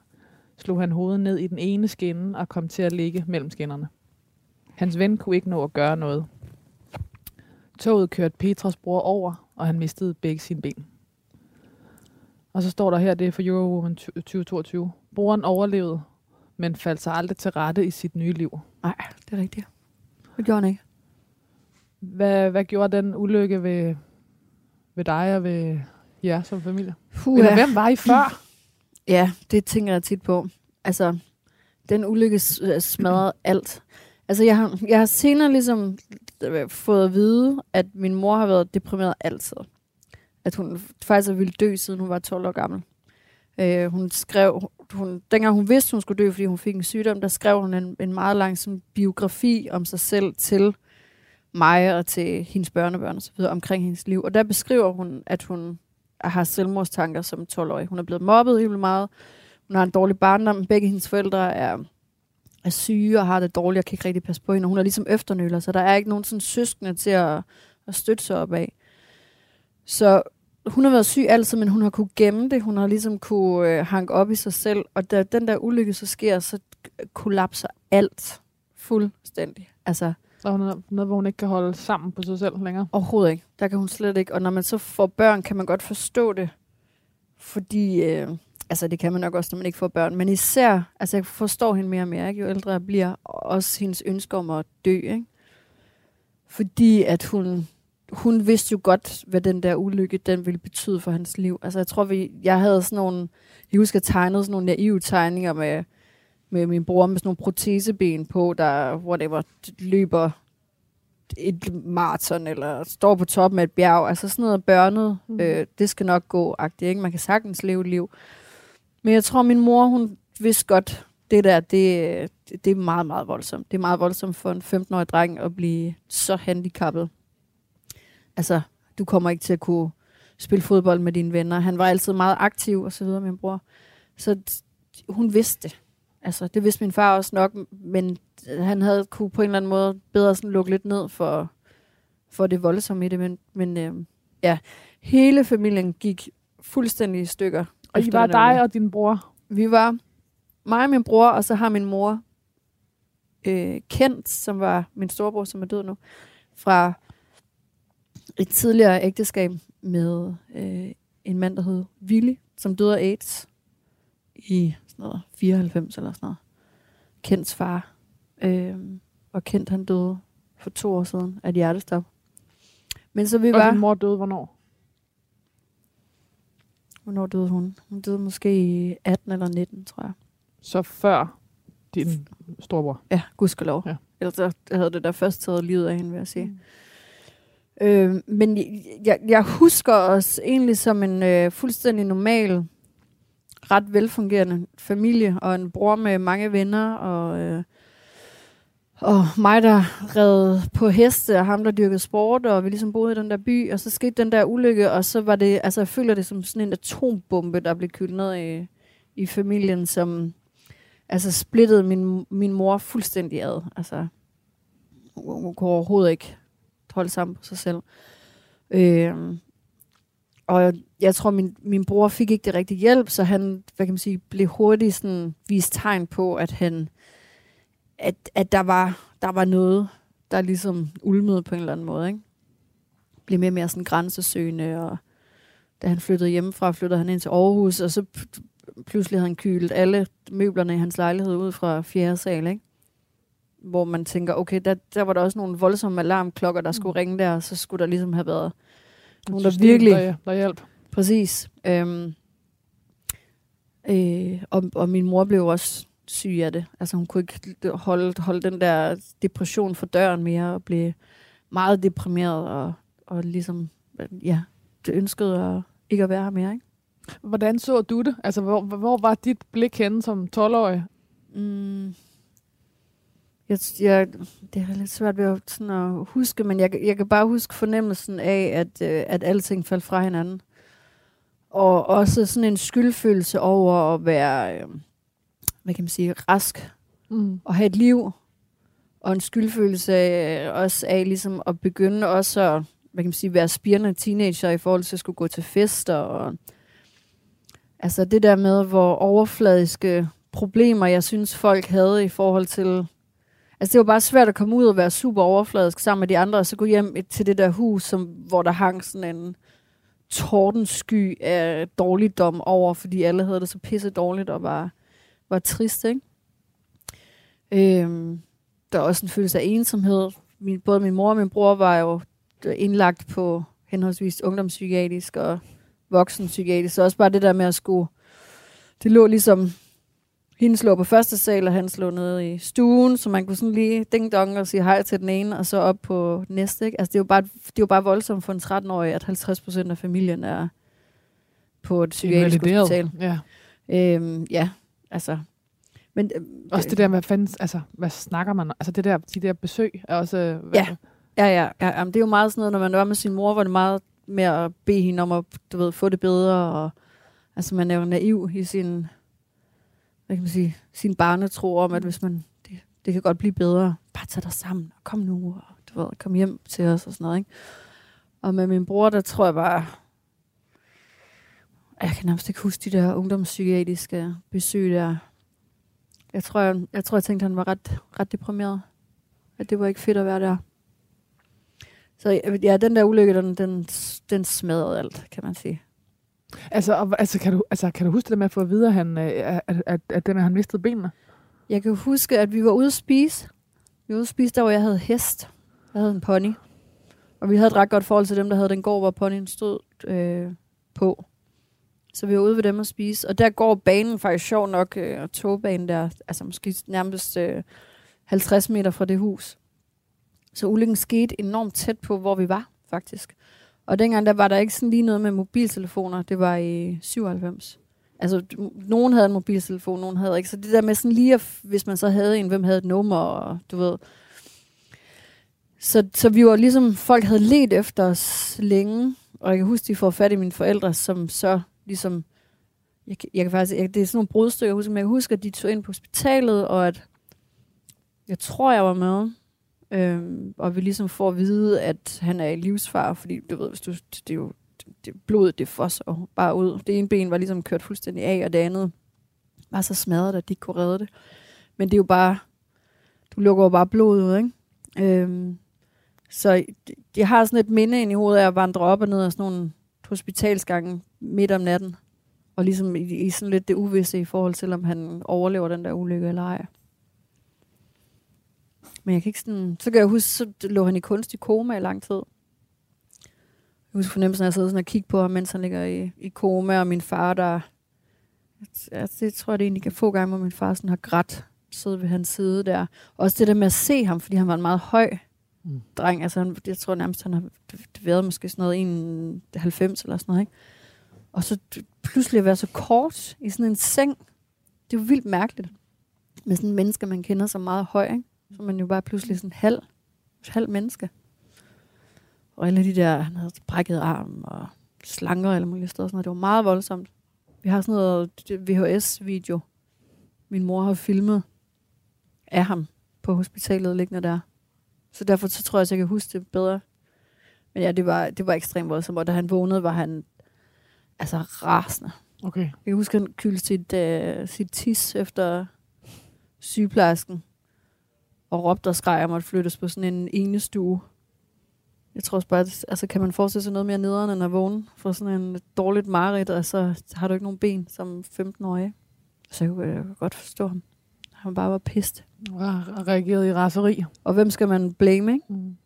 slog han hovedet ned i den ene skinne og kom til at ligge mellem skinnerne. Hans ven kunne ikke nå at gøre noget. Toget kørte Petras bror over, og han mistede begge sine ben. Og så står der her, det er for Eurowoman 2022. Broren overlevede, men faldt sig aldrig til rette i sit nye liv. Nej, det er rigtigt. Det gjorde han ikke. Hvad, hvad gjorde den ulykke ved, ved dig og ved jer som familie? Puh, Eller hvem var I før? Ja, det tænker jeg tit på. Altså, den ulykke smadrede alt. Altså, jeg har, jeg har senere ligesom øh, fået at vide, at min mor har været deprimeret altid. At hun faktisk er ville dø, siden hun var 12 år gammel. Øh, hun skrev, hun, dengang hun vidste, hun skulle dø, fordi hun fik en sygdom, der skrev hun en, en meget lang sådan, biografi om sig selv til mig og til hendes børnebørn og så videre omkring hendes liv. Og der beskriver hun, at hun har selvmordstanker som 12-årig. Hun er blevet mobbet helt vildt meget. Hun har en dårlig barndom. Begge hendes forældre er, er syge og har det dårligt og kan ikke rigtig passe på hende. Og hun er ligesom efternøler, så der er ikke nogen sådan søskende til at, at støtte sig op af. Så hun har været syg altid, men hun har kunne gemme det. Hun har ligesom kunne øh, hanke op i sig selv. Og da den der ulykke så sker, så kollapser alt fuldstændig. Altså, Så er noget, hvor hun ikke kan holde sammen på sig selv længere. Overhovedet ikke. Der kan hun slet ikke. Og når man så får børn, kan man godt forstå det. Fordi, øh, altså det kan man nok også, når man ikke får børn. Men især, altså jeg forstår hende mere og mere, ikke? jo ældre jeg bliver. og Også hendes ønske om at dø. Ikke? Fordi at hun, hun vidste jo godt, hvad den der ulykke, den ville betyde for hans liv. Altså jeg tror, vi, jeg havde sådan nogle, jeg husker, jeg tegnede sådan nogle naive tegninger med, med min bror med sådan nogle proteseben på, der, hvor det var løber et maraton, eller står på toppen af et bjerg. Altså sådan noget børnet, mm. Øh, det skal nok gå agtigt, ikke? Man kan sagtens leve liv. Men jeg tror, min mor, hun vidste godt, det der, det, det, det er meget, meget voldsomt. Det er meget voldsomt for en 15-årig dreng at blive så handicappet. Altså, du kommer ikke til at kunne spille fodbold med dine venner. Han var altid meget aktiv og så videre, min bror. Så hun vidste det. Altså, det vidste min far også nok, men han havde kunne på en eller anden måde bedre sådan lukke lidt ned for, for det voldsomme i det. Men, men øh, ja, hele familien gik fuldstændig i stykker. Og I var dig og din bror. Vi var mig og min bror, og så har min mor øh, Kent, som var min storebror, som er død nu, fra et tidligere ægteskab med øh, en mand, der hed Willy, som døde af AIDS i sådan noget, 94 eller sådan noget. Kents far. Øh, og Kent han døde for to år siden af et hjertestop. Men så vi Og var... din mor døde hvornår? Hvornår døde hun? Hun døde måske i 18 eller 19, tror jeg. Så før din storbror. Ja, gudskelov. Ja. Ellers så havde det der først taget livet af hende, vil jeg sige. Mm. Øh, men jeg, jeg, jeg husker os egentlig som en øh, fuldstændig normal, ret velfungerende familie, og en bror med mange venner, og, øh, og mig, der red på heste, og ham, der dyrkede sport, og vi ligesom boede i den der by, og så skete den der ulykke, og så var det, altså jeg føler det som sådan en atombombe, der blev kyldt ned i, i familien, som altså splittede min, min mor fuldstændig ad. Altså, hun, hun kunne overhovedet ikke holde sammen på sig selv. Øh, og jeg tror, min, min bror fik ikke det rigtige hjælp, så han, hvad kan man sige, blev hurtigt sådan vist tegn på, at han, at, at der, var, der var noget, der ligesom ulmede på en eller anden måde, ikke? Blev mere og mere sådan grænsesøgende, og da han flyttede hjemmefra, flyttede han ind til Aarhus, og så pludselig havde han kylet alle møblerne i hans lejlighed ud fra fjerde sal, ikke? Hvor man tænker, okay, der, der var der også nogle voldsomme alarmklokker, der skulle ringe der, så skulle der ligesom have været nogen, der virkelig... Der, der hjalp. Præcis. Øhm, øh, og, og min mor blev også syg af det. Altså hun kunne ikke holde, holde den der depression for døren mere, og blev meget deprimeret, og, og ligesom, ja, det ønskede at ikke at være her mere, ikke? Hvordan så du det? Altså, hvor, hvor var dit blik henne som 12-årig? Mm. Jeg, jeg, det er lidt svært ved at, sådan at huske, men jeg, jeg kan bare huske fornemmelsen af, at, øh, at alting faldt fra hinanden. Og også sådan en skyldfølelse over at være, øh, hvad kan man sige, rask Mm. og have et liv. Og en skyldfølelse af, også af ligesom at begynde også at hvad kan man sige, være spirende teenager i forhold til at skulle gå til fester. Og, Altså det der med, hvor overfladiske problemer, jeg synes, folk havde i forhold til... Altså det var bare svært at komme ud og være super overfladisk sammen med de andre, og så gå hjem til det der hus, som, hvor der hang sådan en tordensky af dårligdom over, fordi alle havde det så pisse dårligt og var, var trist, ikke? Øhm, der er også en følelse af ensomhed. Min, både min mor og min bror var jo indlagt på henholdsvis ungdomspsykiatrisk og voksenpsykiatrisk. Så også bare det der med at skulle... Det lå ligesom... Hendes lå på første sal, og han lå nede i stuen, så man kunne sådan lige ding dong og sige hej til den ene, og så op på næste. Ikke? Altså, det er jo bare, det er jo bare voldsomt for en 13-årig, at 50 procent af familien er på et psykiatrisk hospital. Ja. Øhm, ja, altså... Men, øh, Også det der med, hvad, fanden, altså, hvad snakker man? Altså det der, de der besøg er også... øh, Hvad, Ja. Ja, ja. ja jamen, det er jo meget sådan noget, når man var med sin mor, var det meget med at bede hende om at du ved, få det bedre. Og, altså, man er jo naiv i sin, hvad kan man sige, sin barnetro om, at hvis man, det, det kan godt blive bedre, bare tag dig sammen og kom nu, og du ved, kom hjem til os og sådan noget. Ikke? Og med min bror, der tror jeg bare, jeg kan nærmest ikke huske de der ungdomspsykiatriske besøg der. Jeg tror, jeg, jeg, tror, jeg tænkte, at han var ret, ret deprimeret. At det var ikke fedt at være der. Så ja, den der ulykke, den, den, den smadrede alt, kan man sige. Altså, og, altså, kan du, altså, kan du huske det med at få at vide, at, han, øh, at, at, at med, at han mistede benene? Jeg kan huske, at vi var ude at spise. Vi var ude at spise, der hvor jeg havde hest. Jeg havde en pony. Og vi havde et ret godt forhold til dem, der havde den gård, hvor ponyen stod øh, på. Så vi var ude ved dem at spise. Og der går banen faktisk sjov nok, øh, togbanen der, altså måske nærmest øh, 50 meter fra det hus. Så ulykken skete enormt tæt på, hvor vi var, faktisk. Og dengang, der var der ikke sådan lige noget med mobiltelefoner. Det var i 97. Altså, nogen havde en mobiltelefon, nogen havde ikke. Så det der med sådan lige, at, hvis man så havde en, hvem havde et nummer, og du ved. Så, så vi var ligesom, folk havde let efter os længe. Og jeg kan huske, de får fat i mine forældre, som så ligesom, jeg, jeg kan faktisk, jeg, det er sådan nogle brudstykker, jeg husker, men jeg husker, at de tog ind på hospitalet, og at jeg tror, jeg var med. Øhm, og vi ligesom får at vide, at han er i livsfare, fordi du ved, hvis du, det er jo det, blodet, det fosser bare ud. Det ene ben var ligesom kørt fuldstændig af, og det andet var så smadret, at de ikke kunne redde det. Men det er jo bare, du lukker jo bare blodet ud, ikke? Øhm, så det- jeg har sådan et minde ind i hovedet af at vandre op og ned af sådan nogle hospitalsgange midt om natten. Og ligesom i, i sådan lidt det uvisse i forhold til, om han overlever den der ulykke eller ej. Men jeg kan ikke sådan... Så kan jeg huske, så lå han i kunstig koma i lang tid. Jeg husker fornemmelsen af at sidde sådan og kigge på ham, mens han ligger i, i koma, og min far, der... Altså, det tror jeg, det egentlig kan få gange, hvor min far sådan har grædt, sidde ved hans side der. Også det der med at se ham, fordi han var en meget høj Mm. dreng. Altså, han, jeg tror nærmest, han har været måske sådan noget 91 eller sådan noget, ikke? Og så pludselig at være så kort i sådan en seng. Det er jo vildt mærkeligt. Med sådan en menneske, man kender så meget høj, ikke? Så man jo bare pludselig sådan halv, halv menneske. Og alle de der, han havde brækket arm og slanger eller mulige steder. Sådan noget. Det var meget voldsomt. Vi har sådan noget VHS-video. Min mor har filmet af ham på hospitalet liggende der. Så derfor så tror jeg, at jeg kan huske det bedre. Men ja, det var, det var ekstremt voldsomt. Og da han vågnede, var han altså rasende. Okay. Jeg kan huske, han kyldte sit, øh, sit tis efter sygeplejersken, og råbte og skreg at flyttes på sådan en ene stue. Jeg tror også bare, at, altså kan man forestille sig noget mere nederen end at vågne for sådan en dårligt mareridt, og så har du ikke nogen ben som 15-årig. Så jeg kunne, jeg kunne godt forstå ham. Han bare var pist. Og reagerede i raseri. Og hvem skal man blame, ikke? Mm.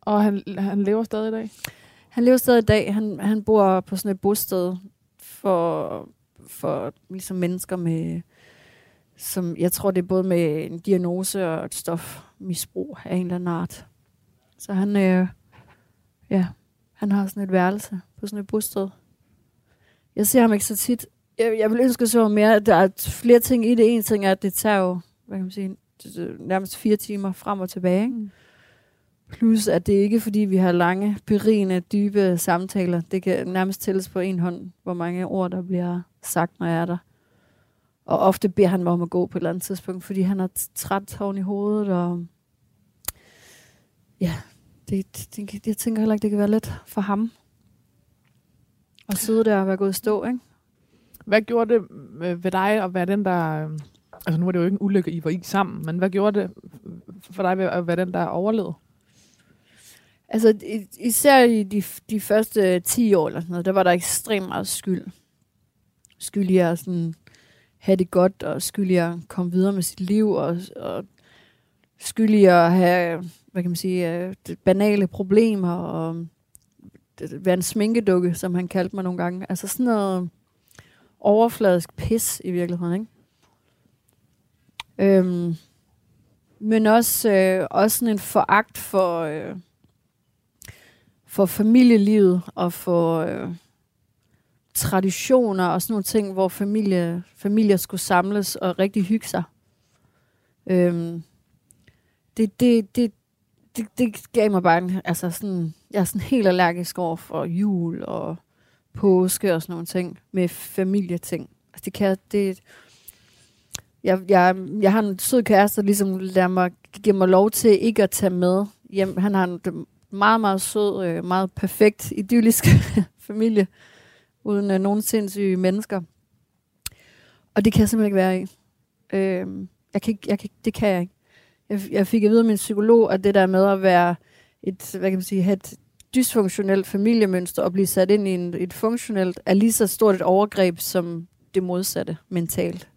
Og han, han lever stadig i dag? Han lever stadig i dag. Han, han bor på sådan et bosted for, for ligesom mennesker med, som jeg tror, det er både med en diagnose og et stofmisbrug af en eller anden art. Så han, øh, ja, han har sådan et værelse på sådan et bosted. Jeg ser ham ikke så tit. Jeg, jeg vil ønske, at så mere. Der er flere ting i det. En ting er, at det tager jo, hvad kan man sige, nærmest fire timer frem og tilbage. Ikke? Mm. Plus, at det ikke er, fordi vi har lange, berigende, dybe samtaler. Det kan nærmest tælles på en hånd, hvor mange ord, der bliver sagt, når jeg er der. Og ofte beder han mig om at gå på et eller andet tidspunkt, fordi han er træt oven i hovedet. Og ja, det, det, det, jeg tænker heller ikke, det kan være let for ham. At sidde der og være gået i stå, ikke? Hvad gjorde det øh, ved dig at være den, der... Øh, altså, nu var det jo ikke en ulykke, I var i sammen, men hvad gjorde det øh, for dig at være den, der overlevede? Altså, i- især i de, de første 10 år eller sådan noget, der var der ekstremt meget skyld. Skyld i at sådan, have det godt, og skyld i at komme videre med sit liv, og, og skyld i at have, hvad kan man sige, banale problemer, og det- være en sminkedukke, som han kaldte mig nogle gange. Altså sådan noget overfladisk pis i virkeligheden, ikke? Øhm, men også, øh, også sådan en foragt for, øh, for familielivet og for øh, traditioner og sådan nogle ting, hvor familie, familier skulle samles og rigtig hygge sig. Øhm, det, det, det, det, det gav mig bare en, altså sådan, jeg er sådan helt allergisk over for jul og påske og sådan nogle ting med familieting. Altså det kan, det, jeg, jeg, jeg har en sød kæreste, der ligesom lader mig, giver mig lov til ikke at tage med hjem. Han har en meget, meget sød, øh, meget perfekt, idyllisk familie, uden øh, nogen sindssyge mennesker. Og det kan jeg simpelthen ikke være i. Øh, jeg kan ikke, jeg kan, det kan jeg ikke. Jeg, jeg fik at vide af min psykolog, at det der med at være et, hvad kan man sige, have et dysfunktionelt familiemønster og blive sat ind i en, et funktionelt, er lige så stort et overgreb som det modsatte mentalt.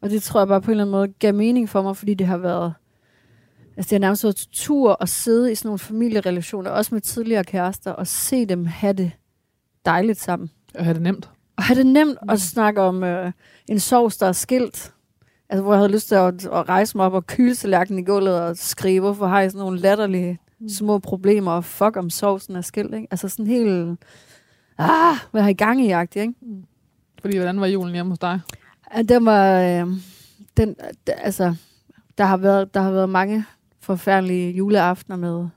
Og det tror jeg bare på en eller anden måde gav mening for mig, fordi det har været Altså det har nærmest været tur at sidde i sådan nogle familierelationer, også med tidligere kærester, og se dem have det dejligt sammen. At have det nemt? Og have det nemt at snakke om øh, en sovs, der er skilt. Altså hvor jeg havde lyst til at, at rejse mig op og kyle i gulvet og skrive, hvorfor har I sådan nogle latterlige små problemer, og fuck om sovsen er skilt, ikke? Altså sådan helt, ah, hvad har I gang i, agtigt, ikke? Fordi, hvordan var julen hjemme hos dig? Ja, den var, øh, den, altså, der har været, der har været mange forfærdelige juleaftener med,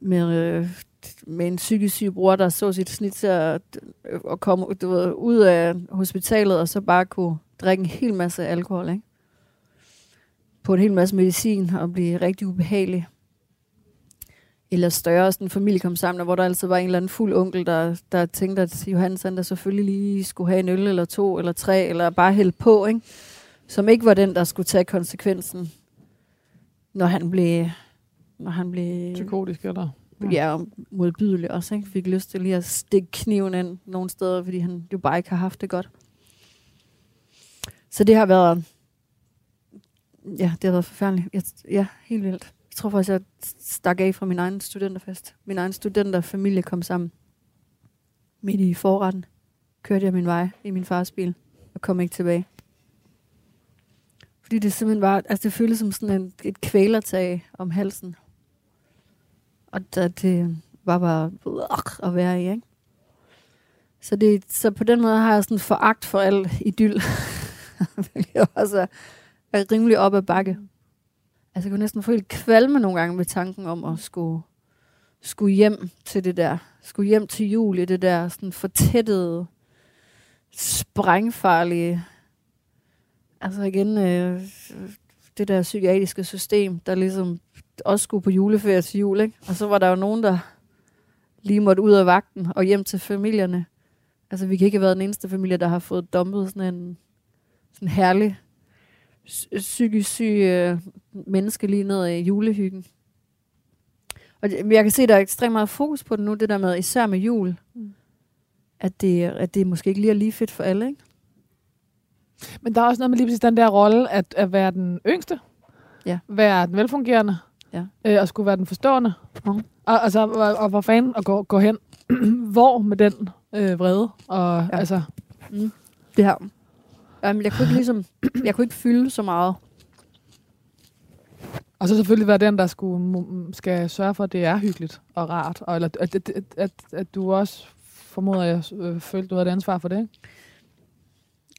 med, øh, med en psykisk syg bror, der så sit snit til at, at komme du ved, ud af hospitalet, og så bare kunne drikke en hel masse alkohol, ikke? På en hel masse medicin, og blive rigtig ubehagelig. Eller større sådan en familie kom sammen, hvor der altid var en eller anden fuld onkel, der, der tænkte, at Johannes han der selvfølgelig lige skulle have en øl eller to eller tre, eller bare hælde på, ikke? Som ikke var den, der skulle tage konsekvensen, når han blev, når han blev Psykotisk, eller? ja, og modbydelig også, ikke? Fik lyst til lige at stikke kniven ind nogle steder, fordi han jo bare ikke har haft det godt. Så det har været, ja, det har været forfærdeligt. Jeg, ja, helt vildt. Tror faktisk, jeg stak af fra min egen studenterfest. Min egen studenterfamilie kom sammen. Midt i forretten kørte jeg min vej i min fars bil og kom ikke tilbage. Fordi det simpelthen var, altså det føltes som sådan en, et kvælertag om halsen. Og da, det var bare uh, at være i, ikke? Så, det, så på den måde har jeg sådan foragt for al idyll. Hvilket også er, er rimelig op ad bakke. Altså jeg kunne næsten få helt kvalme nogle gange med tanken om at skulle, skulle hjem til det der. Skulle hjem til jul i det der sådan fortættede, sprængfarlige, altså igen, øh, det der psykiatriske system, der ligesom også skulle på juleferie til jul, ikke? Og så var der jo nogen, der lige måtte ud af vagten og hjem til familierne. Altså, vi kan ikke have været den eneste familie, der har fået dumpet sådan en sådan herlig psykisk syg øh, menneske lige ned i julehyggen. Og jeg kan se, at der er ekstremt meget fokus på det nu, det der med, især med jul, Mm. at det, at det måske ikke lige er lige fedt for alle, ikke? Men der er også noget med lige præcis den der rolle, at, at være den yngste. Ja. Være den velfungerende. Ja. Øh, og skulle være den forstående. Mhm. Og, altså, og, og hvor fanden at gå, gå hen. hvor med den øh, vrede. Og, ja. altså, Det her. Jamen, jeg kunne ikke ligesom, jeg kunne ikke fylde så meget. og så selvfølgelig være den, der skulle, skal sørge for, at det er hyggeligt og rart. Og, eller, at, at, at, at, du også formoder, at jeg øh, følte, du havde et ansvar for det. Ikke?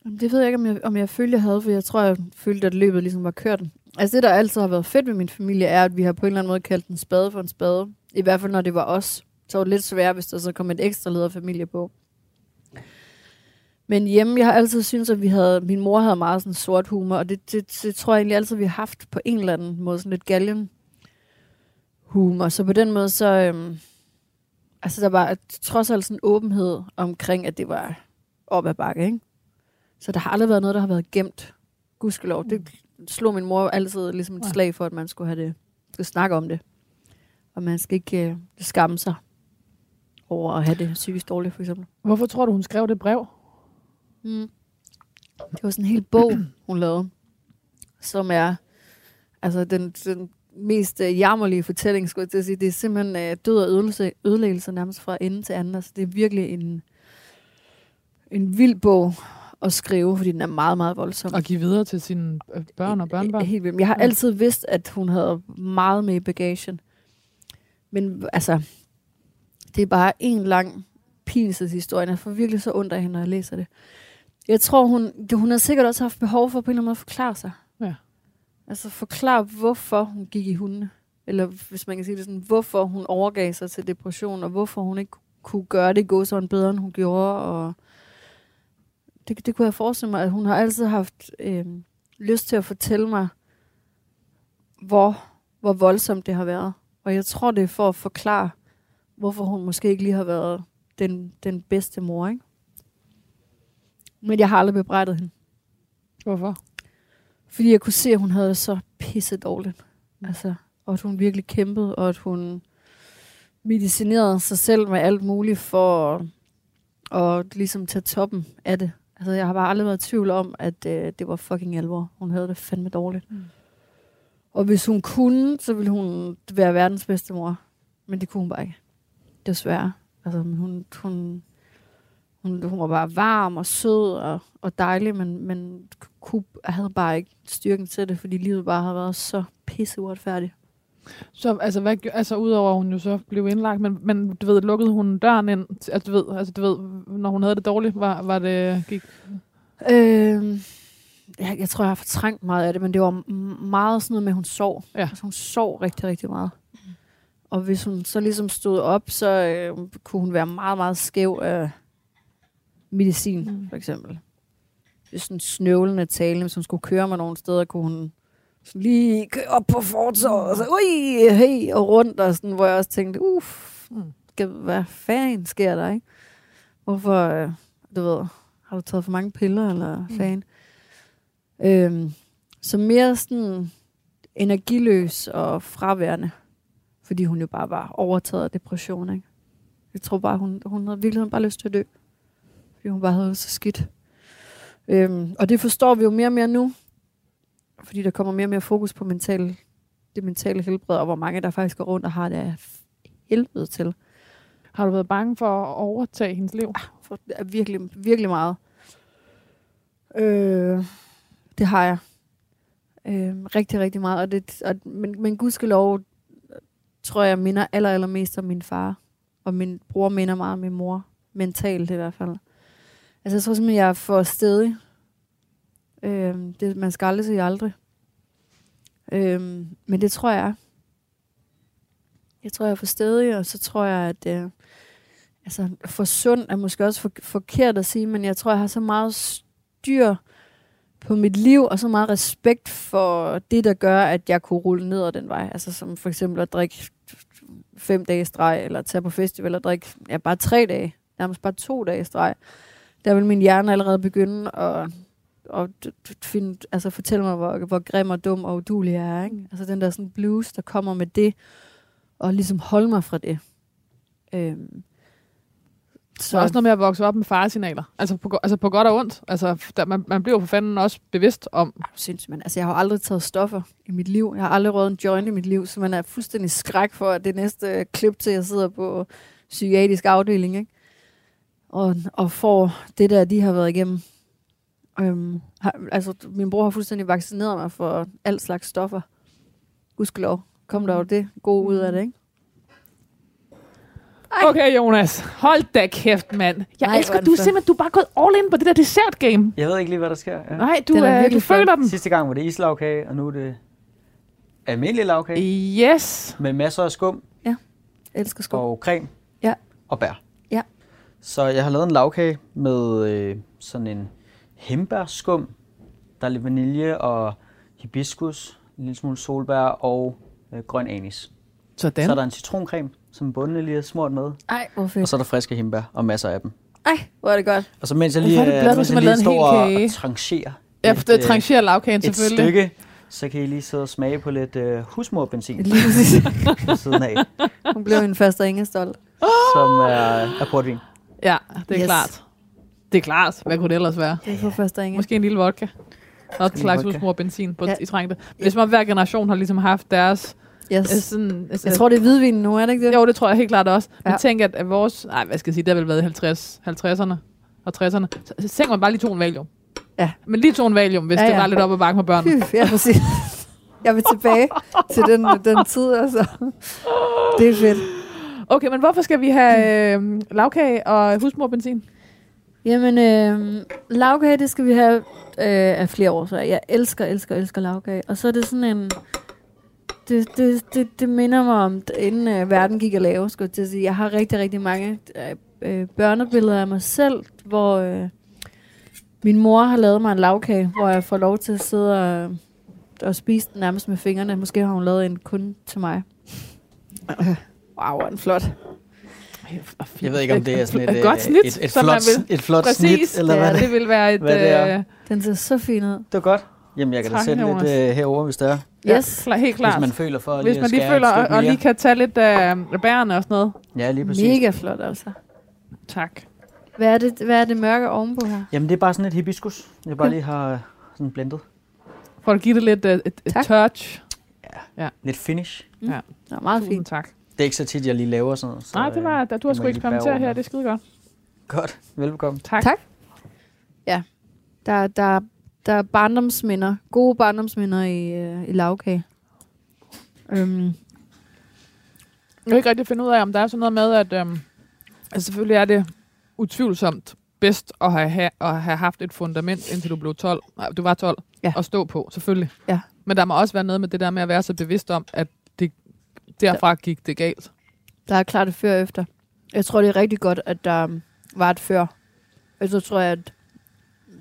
Jamen, Det ved jeg ikke, om jeg, om jeg følte, jeg havde, for jeg tror, jeg følte, at løbet ligesom var kørt. Altså det, der altid har været fedt ved min familie, er, at vi har på en eller anden måde kaldt en spade for en spade. I hvert fald, når det var os. Så var det lidt svært, hvis der så kom et ekstra leder familie på. Men hjemme, jeg har altid syntes, at vi havde, min mor havde meget sådan sort humor, og det, det, det tror jeg egentlig altid, vi har haft på en eller anden måde, sådan lidt galgen humor. Så på den måde, så, øhm, altså der var trods alt sådan en åbenhed omkring, at det var op ad bakke, ikke? Så der har aldrig været noget, der har været gemt. Gudskelov. Det slog min mor altid ligesom et slag for, at man skulle have det, skulle snakke om det. Og man skal ikke øh, skamme sig over at have det psykisk dårligt, for eksempel. Hvorfor tror du, hun skrev det brev? Mm. Det var sådan en hel bog, hun lavede, som er altså den, den mest øh, jammerlige fortælling, skulle jeg til at sige. Det er simpelthen øh, død og ødelæggelse, ødelæggelse nærmest fra ende til anden. Altså, det er virkelig en, en vild bog at skrive, fordi den er meget, meget voldsom. Og give videre til sine øh, børn og børnebørn? Helt vildt. Jeg har altid vidst, at hun havde meget med i bagagen. Men altså, det er bare en lang pinelseshistorie. Jeg får virkelig så ondt af hende, når jeg læser det. Jeg tror, hun, hun har sikkert også haft behov for på en eller anden måde at forklare sig. Ja. Altså forklare, hvorfor hun gik i hunde. Eller hvis man kan sige det sådan, hvorfor hun overgav sig til depression, og hvorfor hun ikke kunne gøre det gå sådan bedre, end hun gjorde. Og det, det kunne jeg forestille mig, at hun har altid haft øh, lyst til at fortælle mig, hvor, hvor voldsomt det har været. Og jeg tror, det er for at forklare, hvorfor hun måske ikke lige har været den, den bedste mor, ikke? Men jeg har aldrig bebrejdet hende. Hvorfor? Fordi jeg kunne se, at hun havde det så pisse dårligt. Altså, og at hun virkelig kæmpede, og at hun medicinerede sig selv med alt muligt for at, at ligesom tage toppen af det. Altså, jeg har bare aldrig været i tvivl om, at øh, det var fucking alvor. Hun havde det fandme dårligt. Mm. Og hvis hun kunne, så ville hun være verdens bedste mor. Men det kunne hun bare ikke. Desværre. Altså, men hun, hun, hun, hun var bare varm og sød og, og dejlig, men, men kunne, havde bare ikke styrken til det, fordi livet bare havde været så pisse uretfærdigt. Så altså, hvad, altså udover at hun jo så blev indlagt, men, men du ved, lukkede hun døren ind? Altså du ved, altså, du ved når hun havde det dårligt, var, var det, gik, Øh, jeg, jeg tror, jeg har fortrængt meget af det, men det var meget sådan noget med, at hun sov. Ja. Altså, hun sov rigtig, rigtig meget. Og hvis hun så ligesom stod op, så øh, kunne hun være meget, meget skæv af medicin, Mm. mm. for eksempel. Det er sådan snøvlende tale, hvis hun skulle køre mig nogle steder, kunne hun sådan lige op på fortovet, og så ui, hey, og rundt, og sådan, hvor jeg også tænkte, uff, Mm. hvad fanden sker der, ikke? Hvorfor, øh, du ved, har du taget for mange piller, eller Mm. fan? Øhm, så mere sådan energiløs og fraværende, fordi hun jo bare var overtaget af depression, ikke? Jeg tror bare, hun, hun havde virkelig bare lyst til at dø, fordi hun bare havde det så skidt. Øhm, og det forstår vi jo mere og mere nu, fordi der kommer mere og mere fokus på mental, det mentale helbred, og hvor mange der faktisk går rundt og har det af helvede til. har du været bange for at overtage hendes liv? For det er virkelig, virkelig meget. Øh, det har jeg. Øh, rigtig, rigtig meget. Og det, og, men, men gudskelov, tror jeg, minder aller, allermest om min far. Og min bror minder meget om min mor. Mentalt i hvert fald. Altså, jeg tror simpelthen, jeg er for stedig. Øh, det, man skal aldrig sige aldrig. Øh, men det tror jeg er. Jeg tror, jeg er for stedig, og så tror jeg, at... Øh, altså, for sund er måske også for, forkert at sige, men jeg tror, jeg har så meget styr på mit liv, og så meget respekt for det, der gør, at jeg kunne rulle ned ad den vej. Altså som for eksempel at drikke fem dage streg, eller tage på festival og drikke ja, bare tre dage, nærmest bare to dage streg. Der vil min hjerne allerede begynde at, d- finde, altså fortælle mig, hvor, hvor grim og dum og udulig jeg er. Ikke? Altså den der sådan blues, der kommer med det, og ligesom holde mig fra det. Øhm, Så også noget med at vokse op med faresignaler. Altså på, altså på godt og ondt. Altså, der, man, man bliver for fanden også bevidst om, Er du sindssyg, mand? Altså, jeg har aldrig taget stoffer i mit liv. Jeg har aldrig røget en joint i mit liv, så man er fuldstændig skræk for, at det næste klip til, jeg sidder på psykiatrisk afdeling, ikke? Og, og får det der, de har været igennem. Øhm, har, altså, min bror har fuldstændig vaccineret mig for alt slags stoffer. Gudskelov. Kom der jo det gode ud af det, ikke? Ej. Okay, Jonas. Hold da kæft, mand. Jeg Nej, elsker, er du er simpelthen, du er bare gået all in på det der dessert game. Jeg ved ikke lige, hvad der sker. Ja. Nej, du, er øh, du føler dem. Sidste gang var det islagkage, og nu er det almindelig lavkage Yes. med masser af skum Jeg elsker sko. og creme Ja. og bær. Så jeg har lavet en lavkage med øh, sådan en hembærskum. Der er lidt vanilje og hibiskus, en lille smule solbær og øh, grøn anis. Sådan. Så er der en citroncreme, som bunden lige er smurt med. Ej, hvor Og fedt. så er der friske hembær og masser af dem. Ej, hvor er det godt. Og så mens jeg Hvorfor lige, er det øh, mens jeg lige står og, og trancherer Ja, et, for det øh, trancherer lavkagen et selvfølgelig. stykke, så kan I lige sidde og smage på lidt øh, husmorbenzin Lige præcis. siden af, Hun blev en faster Inge stolt. som er, er portvin. Ja, det er Yes. klart. Det er klart. Hvad kunne det ellers være? Det er for faster Inge. Måske en lille vodka. Også en slags husmor benzin på Ja. i trængte. Men det er som om hver generation har ligesom haft deres... Yes. øh, Sådan, altså, Jeg tror, det er hvidvin nu, er det ikke det? Jo, det tror jeg helt klart også. Men Ja. tænk, at vores... Nej, hvad skal jeg sige? Det har vel været i 50, 50'erne og 60'erne. Så, så tænker man bare lige to en valium. Ja. Men lige to en valium, hvis Ja, ja, det var lidt op ad bakken på børnene. Fy, ja, præcis. Jeg vil tilbage til den, den tid, altså. Det er fedt. Okay, men hvorfor skal vi have øh, lavkage og husmorbenzin? Jamen, øh, lavkage, det skal vi have øh, af flere år. Så jeg elsker, elsker, elsker lavkage. Og så er det sådan en... Det, det, det, det minder mig om, inden øh, verden gik at lave, skulle jeg til at sige. Jeg har rigtig, rigtig mange øh, øh, børnebilleder af mig selv, hvor øh, min mor har lavet mig en lavkage, hvor jeg får lov til at sidde og, og spise den nærmest med fingrene. Måske har hun lavet en kun til mig. Wow, er den flot. Jeg ved ikke, om det er sådan et, et godt øh, snit, et, et som flot, man vil. et flot Præcis. snit, eller ja, hvad det, det vil være et... hvad det er. øh, Den ser så fin ud. det var godt. Jamen, jeg kan da Tak, sætte lidt Jonas. øh, herover, hvis det er. Yes. Ja, helt klart. Hvis man føler for Hvis lige man at lige føler, et og, og lige kan tage lidt af øh, bærene og sådan noget. Ja, lige præcis. Mega flot, altså. Tak. Hvad er det, hvad er det mørke ovenpå her? Jamen, det er bare sådan et hibiskus, jeg bare lige har sådan blendet. For at give det lidt uh, et, et touch. Lidt finish. Det er meget Tusind fint. tak. Det er ikke så tit, jeg lige laver sådan noget. Så, Nej, det var, da du har sgu må jeg lige bære eksperimentere over her. Det er skide godt. Godt. Velbekomme. Tak. Tak. Der, der, der er barndomsminder. Gode barndomsminder i, øh, i lavkage. Øhm, Jeg kan ikke rigtig finde ud af, om der er sådan noget med, at øhm, altså selvfølgelig er det utvivlsomt bedst at have, ha- at have haft et fundament, indtil du blev 12. Nej, du var 12. Ja. At stå på, selvfølgelig. Ja. Men der må også være noget med det der med at være så bevidst om, at derfra gik det galt. der er klart et før og efter. Jeg tror, det er rigtig godt, at der var et før. Og så tror jeg, at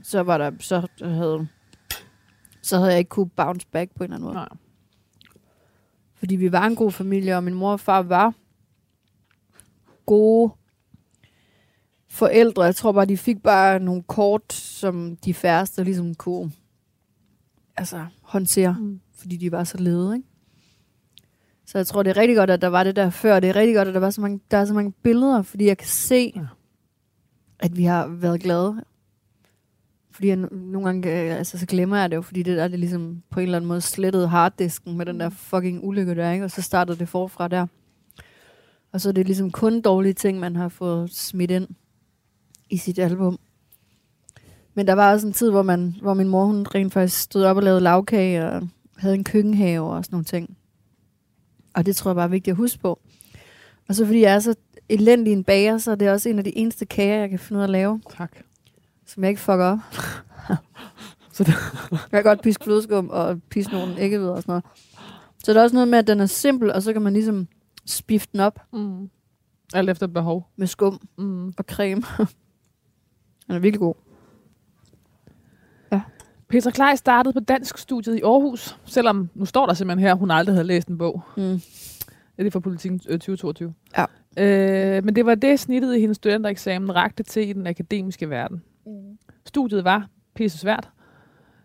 så var der, så havde, så havde jeg ikke kunne bounce back på en eller anden måde. Nej. Fordi vi var en god familie, og min mor og far var gode forældre. Jeg tror bare, de fik bare nogle kort, som de færreste ligesom kunne altså, håndtere, Mm. fordi de var så lede, ikke? Så jeg tror, det er rigtig godt, at der var det der før. Det er rigtig godt, at der, var så mange, der er så mange billeder, fordi jeg kan se, Ja. at vi har været glade. Fordi jeg no- nogle gange, øh, altså, så glemmer jeg det jo, fordi det der, det er ligesom på en eller anden måde slettet harddisken med den der fucking ulykke der, ikke? Og så starter det forfra der. Og så er det ligesom kun dårlige ting, man har fået smidt ind i sit album. Men der var også en tid, hvor, man, hvor min mor hun rent faktisk stod op og lavede lavkage og havde en køkkenhave og sådan nogle ting. Og det tror jeg bare er vigtigt at huske på. Og så fordi jeg er så elendig en bager, så er det også en af de eneste kager, jeg kan finde ud af at lave, Tak. som jeg ikke fucker op. Så det- jeg kan godt piske flødeskum og piske nogle æggehvider og sådan noget. Så der er også noget med, at den er simpel, og så kan man ligesom spifte den op Mm. Alt efter behov. med skum Mm. og creme. den er virkelig god. Petra Klej startede på dansk studiet i Aarhus, selvom nu står der simpelthen her, hun aldrig havde læst en bog. Mm. Det er fra politikken øh, 2022. Ja. Øh, men det var det snittet i hendes studentereksamen rakte til i den akademiske verden. Mm. Studiet var pisse svært,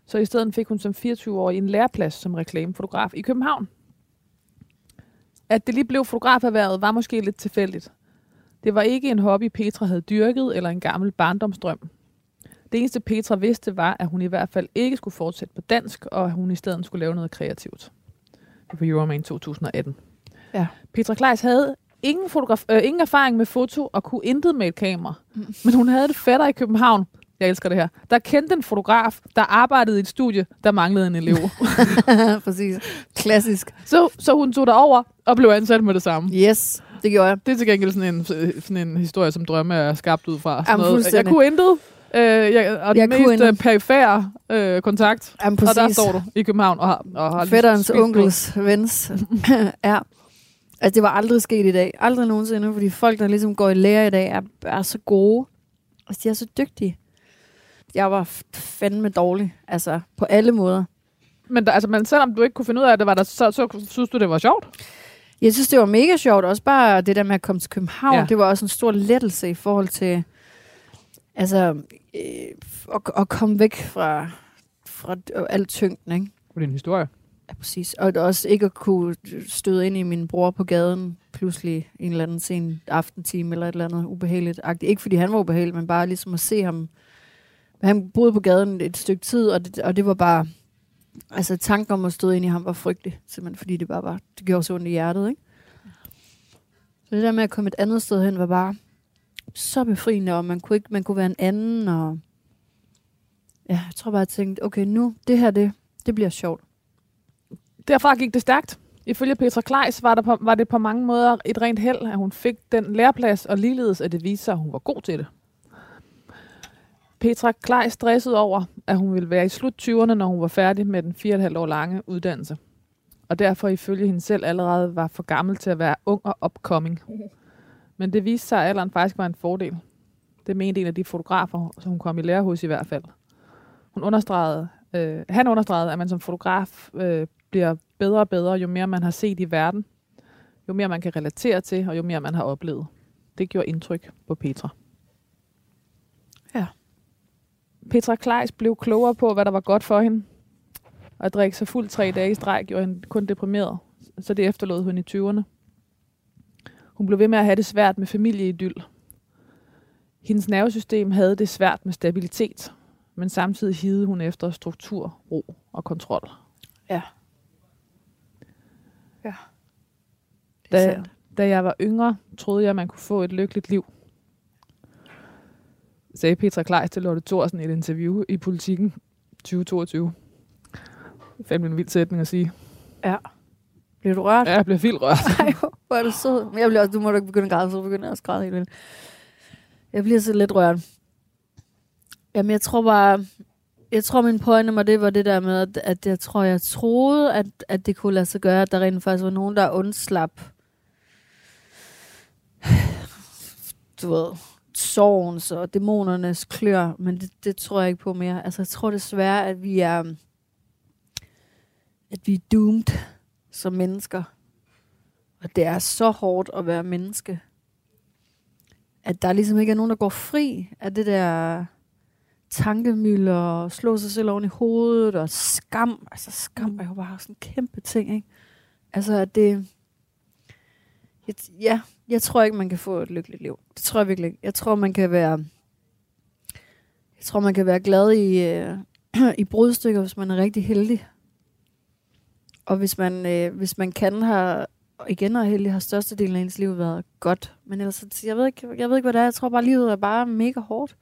så i stedet fik hun som 24-årig en læreplads som reklamefotograf i København. At det lige blev fotograferhvervet var måske lidt tilfældigt. Det var ikke en hobby, Petra havde dyrket eller en gammel barndomsdrøm. Det eneste Petra vidste var, at hun i hvert fald ikke skulle fortsætte på dansk, og at hun i stedet skulle lave noget kreativt. Det var Euroman 2018. Ja. Petra Kleis havde ingen, fotograf, øh, ingen erfaring med foto og kunne intet med et kamera. Mm. Men hun havde et fætter i København, jeg elsker det her, der kendte en fotograf, der arbejdede i et studie, der manglede en elev. Præcis. Klassisk. så, så hun tog derover og blev ansat med det samme. Yes, det gjorde jeg. Det er til gengæld sådan en, sådan en historie, som drømme er skabt ud fra. Sådan Jamen, noget. Jeg kunne intet. Øh, jeg, og Jeg den kunne mest øh, intet. perifære øh, kontakt. Jamen, Og der står du i København og har, og har Fætterens onkels vens. ja. Altså, det var aldrig sket i dag. Aldrig nogensinde, fordi folk, der ligesom går i lære i dag, er, er så gode. Altså, de er så dygtige. Jeg var fandme dårlig. Altså, på alle måder. Men, der, altså, men selvom du ikke kunne finde ud af det, var der, så, så synes du, det var sjovt? Jeg synes, det var mega sjovt. Også bare det der med at komme til København. Ja. Det var også en stor lettelse i forhold til Altså, øh, at, at komme væk fra, fra alt tyngden, ikke? Det er en historie. Ja, præcis. Og også ikke at kunne støde ind i min bror på gaden pludselig en eller anden sen aftentime eller et eller andet ubehageligt. Ikke fordi han var ubehagelig, men bare ligesom at se ham. Han boede på gaden et stykke tid, og det, og det var bare... Altså tanken om at støde ind i ham var frygtelig, simpelthen fordi det bare var... Det gjorde så ondt i hjertet, ikke? Så det der med at komme et andet sted hen var bare så befriende, og man kunne, ikke, man kunne være en anden, og ja, jeg tror bare, jeg tænkte, okay, nu, det her, det, det bliver sjovt. Derfra gik det stærkt. Ifølge Petra Kleis var, der på, var det på mange måder et rent held, at hun fik den læreplads, og ligeledes at det viste sig, at hun var god til det. Petra Kleis stressede over, at hun ville være i slut 20'erne, når hun var færdig med den 4,5 år lange uddannelse. Og derfor ifølge hende selv allerede var for gammel til at være ung og upcoming. Men det viste sig, at alderen faktisk var en fordel. Det mente en af de fotografer, som hun kom i lære hos i hvert fald. Hun understregede, øh, han understregede, at man som fotograf øh, bliver bedre og bedre, jo mere man har set i verden, jo mere man kan relatere til, og jo mere man har oplevet. Det gjorde indtryk på Petra. Ja. Petra Kleis blev klogere på, hvad der var godt for hende. At drikke sig fuld tre dage i streg gjorde hende kun deprimeret, så det efterlod hun i 20'erne. Hun blev ved med at have det svært med familieidyl. Hendes nervesystem havde det svært med stabilitet, men samtidig hide hun efter struktur, ro og kontrol. Ja. Ja. Det da, da jeg var yngre, troede jeg, at man kunne få et lykkeligt liv. Sagde Petra Kleis til Lotte Thorsen i et interview i Politiken 2022. Fem en vild sætning at sige. Ja. Bliver du rørt? Ja, jeg bliver vildt rørt. Ej, hvor er du sød. Men jeg bliver også, du må da ikke begynde at græde, så begynder jeg også at græde helt vildt. Jeg bliver så lidt rørt. Jamen, jeg tror bare, jeg tror, min pointe med det var det der med, at, at jeg tror, jeg troede, at, at det kunne lade sig gøre, at der rent faktisk var nogen, der undslap du ved, sorgens og dæmonernes klør, men det, det tror jeg ikke på mere. Altså, jeg tror desværre, at vi er, at vi er doomed som mennesker. Og det er så hårdt at være menneske. At der ligesom ikke er nogen, der går fri af det der tankemøller og slå sig selv oven i hovedet og skam. Altså skam er jo bare sådan en kæmpe ting, ikke? Altså at det... Jeg, ja, jeg tror ikke, man kan få et lykkeligt liv. Det tror jeg virkelig ikke. Jeg tror, man kan være... Jeg tror, man kan være glad i, øh, i brudstykker, hvis man er rigtig heldig. Og hvis man, øh, hvis man kan have, og igen og heldig, har størstedelen af ens liv været godt. Men ellers, jeg ved, ikke, jeg ved ikke, hvad det er. Jeg tror bare, livet er bare mega hårdt.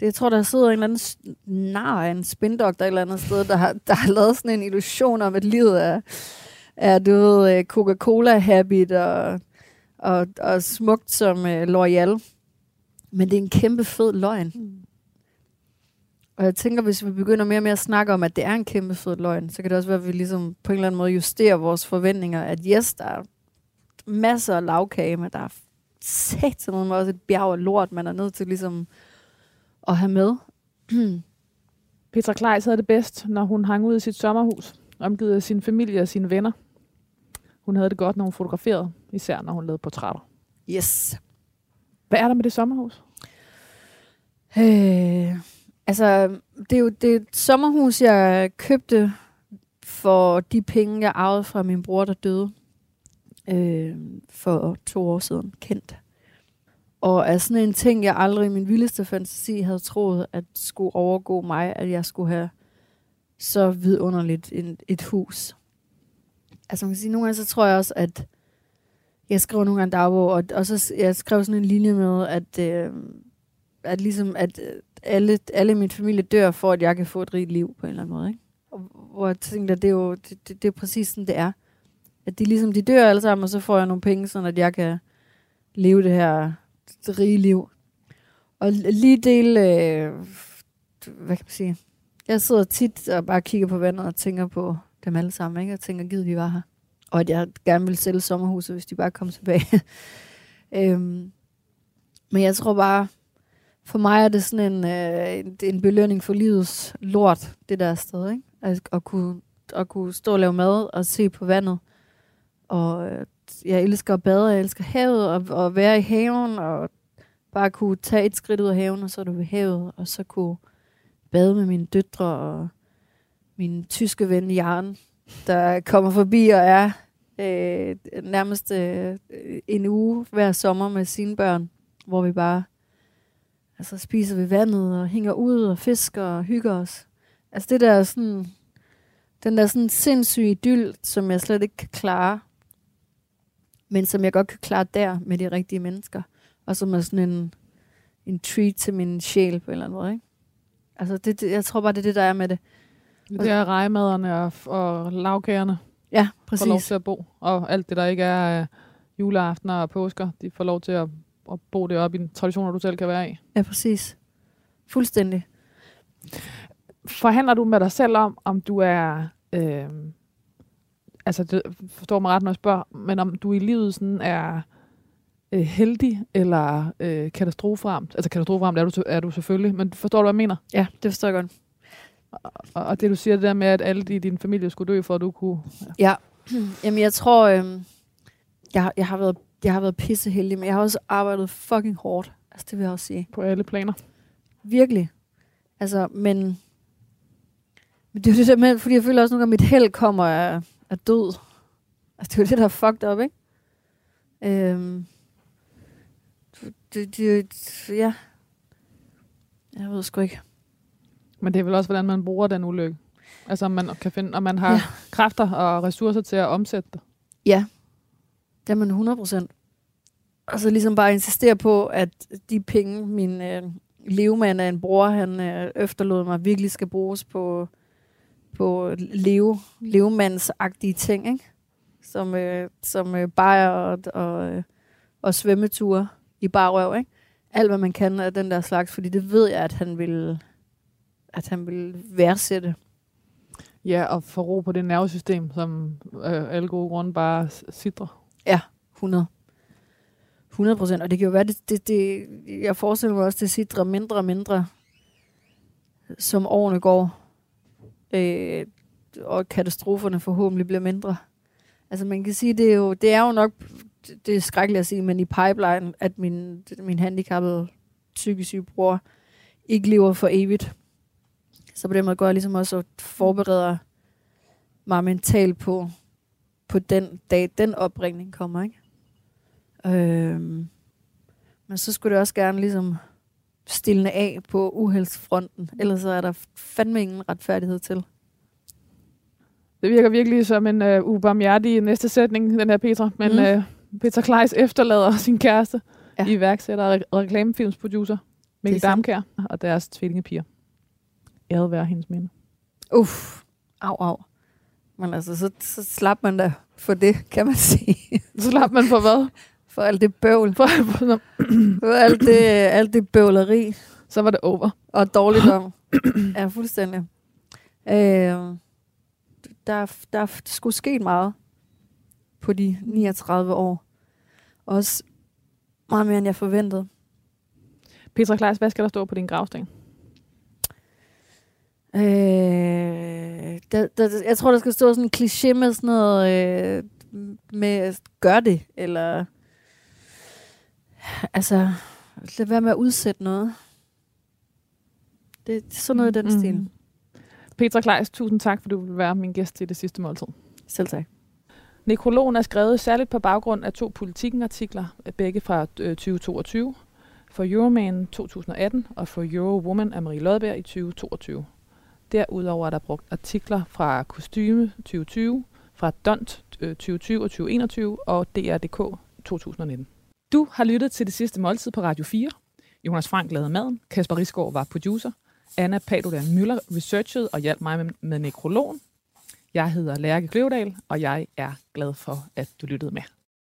Det, jeg tror, der sidder en eller anden nar en spindoktor et eller andet sted, der har, der har lavet sådan en illusion om, at livet er, er du ved, øh, Coca-Cola-habit og, og, og smukt som uh, L'Oreal. Men det er en kæmpe fed løgn. Mm. Og jeg tænker, hvis vi begynder mere og mere at snakke om, at det er en kæmpe fed løgn, så kan det også være, at vi ligesom på en eller anden måde justerer vores forventninger, at yes, der er masser af lavkage, men der er sat sådan også et bjerg af lort, man er nødt til ligesom at have med. Petra Kleis havde det bedst, når hun hang ud i sit sommerhus, omgivet af sin familie og sine venner. Hun havde det godt, når hun fotograferede, især når hun lavede portrætter. Yes. Hvad er der med det sommerhus? Øh, altså, det er jo det er et sommerhus, jeg købte for de penge, jeg arvede fra min bror, der døde øh, for to år siden, kendt. Og er sådan en ting, jeg aldrig i min vildeste fantasi havde troet, at skulle overgå mig, at jeg skulle have så vidunderligt en, et hus. Altså man kan sige, nogle gange så tror jeg også, at jeg skriver nogle gange dagbog, og, og så jeg skrev sådan en linje med, at, øh, at ligesom, at øh, alle, alle min familie dør, for at jeg kan få et rigt liv på en eller anden måde. Ikke? Og, hvor jeg tænkte, at det er jo det, det, det er præcis sådan, det er. At de ligesom, de dør alle sammen, og så får jeg nogle penge, sådan at jeg kan leve det her det rige liv. Og lige del, øh, hvad kan man sige, jeg sidder tit og bare kigger på vandet og tænker på dem alle sammen, ikke? og tænker, givet de var her. Og at jeg gerne vil sælge sommerhuset, hvis de bare kom tilbage. øhm, men jeg tror bare, for mig er det sådan en, øh, en, en belønning for livets lort, det der sted, ikke? At, at, kunne, at kunne stå og lave mad og se på vandet. Og øh, jeg elsker at bade, jeg elsker havet, og, og være i haven, og bare kunne tage et skridt ud af haven, og så er du ved havet, og så kunne bade med mine døtre og min tyske ven Jan, der kommer forbi og er øh, nærmest øh, en uge hver sommer med sine børn, hvor vi bare altså, spiser ved vandet og hænger ud og fisker og hygger os. Altså det der sådan, den der sådan sindssyge idyll, som jeg slet ikke kan klare, men som jeg godt kan klare der med de rigtige mennesker. Og som er sådan en, en treat til min sjæl på en eller anden måde. Ikke? Altså det, det, jeg tror bare, det er det, der er med det. Det er rejemaderne og, og lavkagerne Ja, får lov præcis. til at bo. Og alt det, der ikke er øh, juleaftener og påsker, de får lov til at, at bo deroppe i de traditioner, du selv kan være i. Ja, præcis. Fuldstændig. Forhandler du med dig selv om, om du er... Øh, altså, det forstår mig ret, når jeg spørger, men om du i livet sådan er øh, heldig eller øh, katastroferamt. Altså katastroferamt er du, er du selvfølgelig, men forstår du, hvad jeg mener? Ja, det forstår jeg godt. Og, og det du siger, det der med, at alle i din familie skulle dø, for at du kunne... Ja. Jamen, jeg tror, øhm, jeg, jeg, har været, jeg har været pisseheldig, men jeg har også arbejdet fucking hårdt. Altså, det vil jeg også sige. på alle planer. Virkelig. Altså, men... Men det er jo det med, fordi jeg føler også nogle gange, at mit held kommer af, af død. Altså, det er jo det, der er fucked up, ikke? Øhm, det, det, ja. Jeg ved sgu ikke. Men det er vel også, hvordan man bruger den ulykke. Altså, om man kan finde, om man har. Ja. kræfter og ressourcer til at omsætte det. Ja, jamen 100 procent. Og så ligesom bare insistere på, at de penge, min øh, levemand af en bror, han øh, efterlod mig, virkelig skal bruges på, på leve, levemandsagtige ting, ikke? Som, øh, som øh, bajer og, og, øh, og svømmeture i barrøv, ikke? Alt, hvad man kan af den der slags, fordi det ved jeg, at han vil, at han vil værdsætte. Ja, og få ro på det nervesystem, som øh, alle gode grunde bare sidder. Ja, 100. 100 procent. Og det kan jo være, det, det, det, jeg forestiller mig også, det sidder mindre og mindre, som årene går. Øh, og katastroferne forhåbentlig bliver mindre. Altså man kan sige, det er jo, det er jo nok, det er skrækkeligt at sige, men i pipeline, at min, min handicappede psykisk syge bror ikke lever for evigt. Så på den måde går jeg ligesom også og forbereder mig mentalt på, på den dag, den opringning kommer, ikke? Øhm, men så skulle det også gerne ligesom stille af på uheldsfronten, ellers er der fandme ingen retfærdighed til. Det virker virkelig som en øh, ubarmhjertig næste sætning, den her Petra. Men Mm. øh, Petra Kleis efterlader sin kæreste, Ja. iværksætter og re- reklamefilmsproducer, Mikkel. Damkær og deres tvillingepiger. Æret være hendes minde. Uff, au, au. Men altså, så, så slap man da for det, kan man sige. Så slap man for hvad? For alt det bøvl. For, For alt det, alt det bøvleri så var det over. og dårligdom. ja, fuldstændig. Øh, der, der skulle ske meget på de 39 år. Også meget mere, end jeg forventede. Petra Kleis, hvad skal der stå på din gravsten? Øh, der, der, jeg tror, der skal stå sådan en kliché med sådan noget øh, med gør det, eller altså lad være med at udsætte noget. Det er sådan noget i den mm. stil. Petra Kleis, tusind tak, for du vil være min gæst i det sidste måltid. Selv tak. Nekrologen er skrevet særligt på baggrund af to politikken-artikler, begge fra øh, 2022, for Euroman 2018 og for Eurowoman af Marie Lodberg i 2022. Derudover er der brugt artikler fra Kostyme 2020, fra Dont øh, 2020 og 2021 og DR.dk 2019. Du har lyttet til det sidste måltid på Radio 4. Jonas Frank lavede maden, Kasper Risgaard var producer, Anna Padudan Møller researchede og hjalp mig med, med nekrologen. Jeg hedder Lærke Kløvedal, og jeg er glad for, at du lyttede med.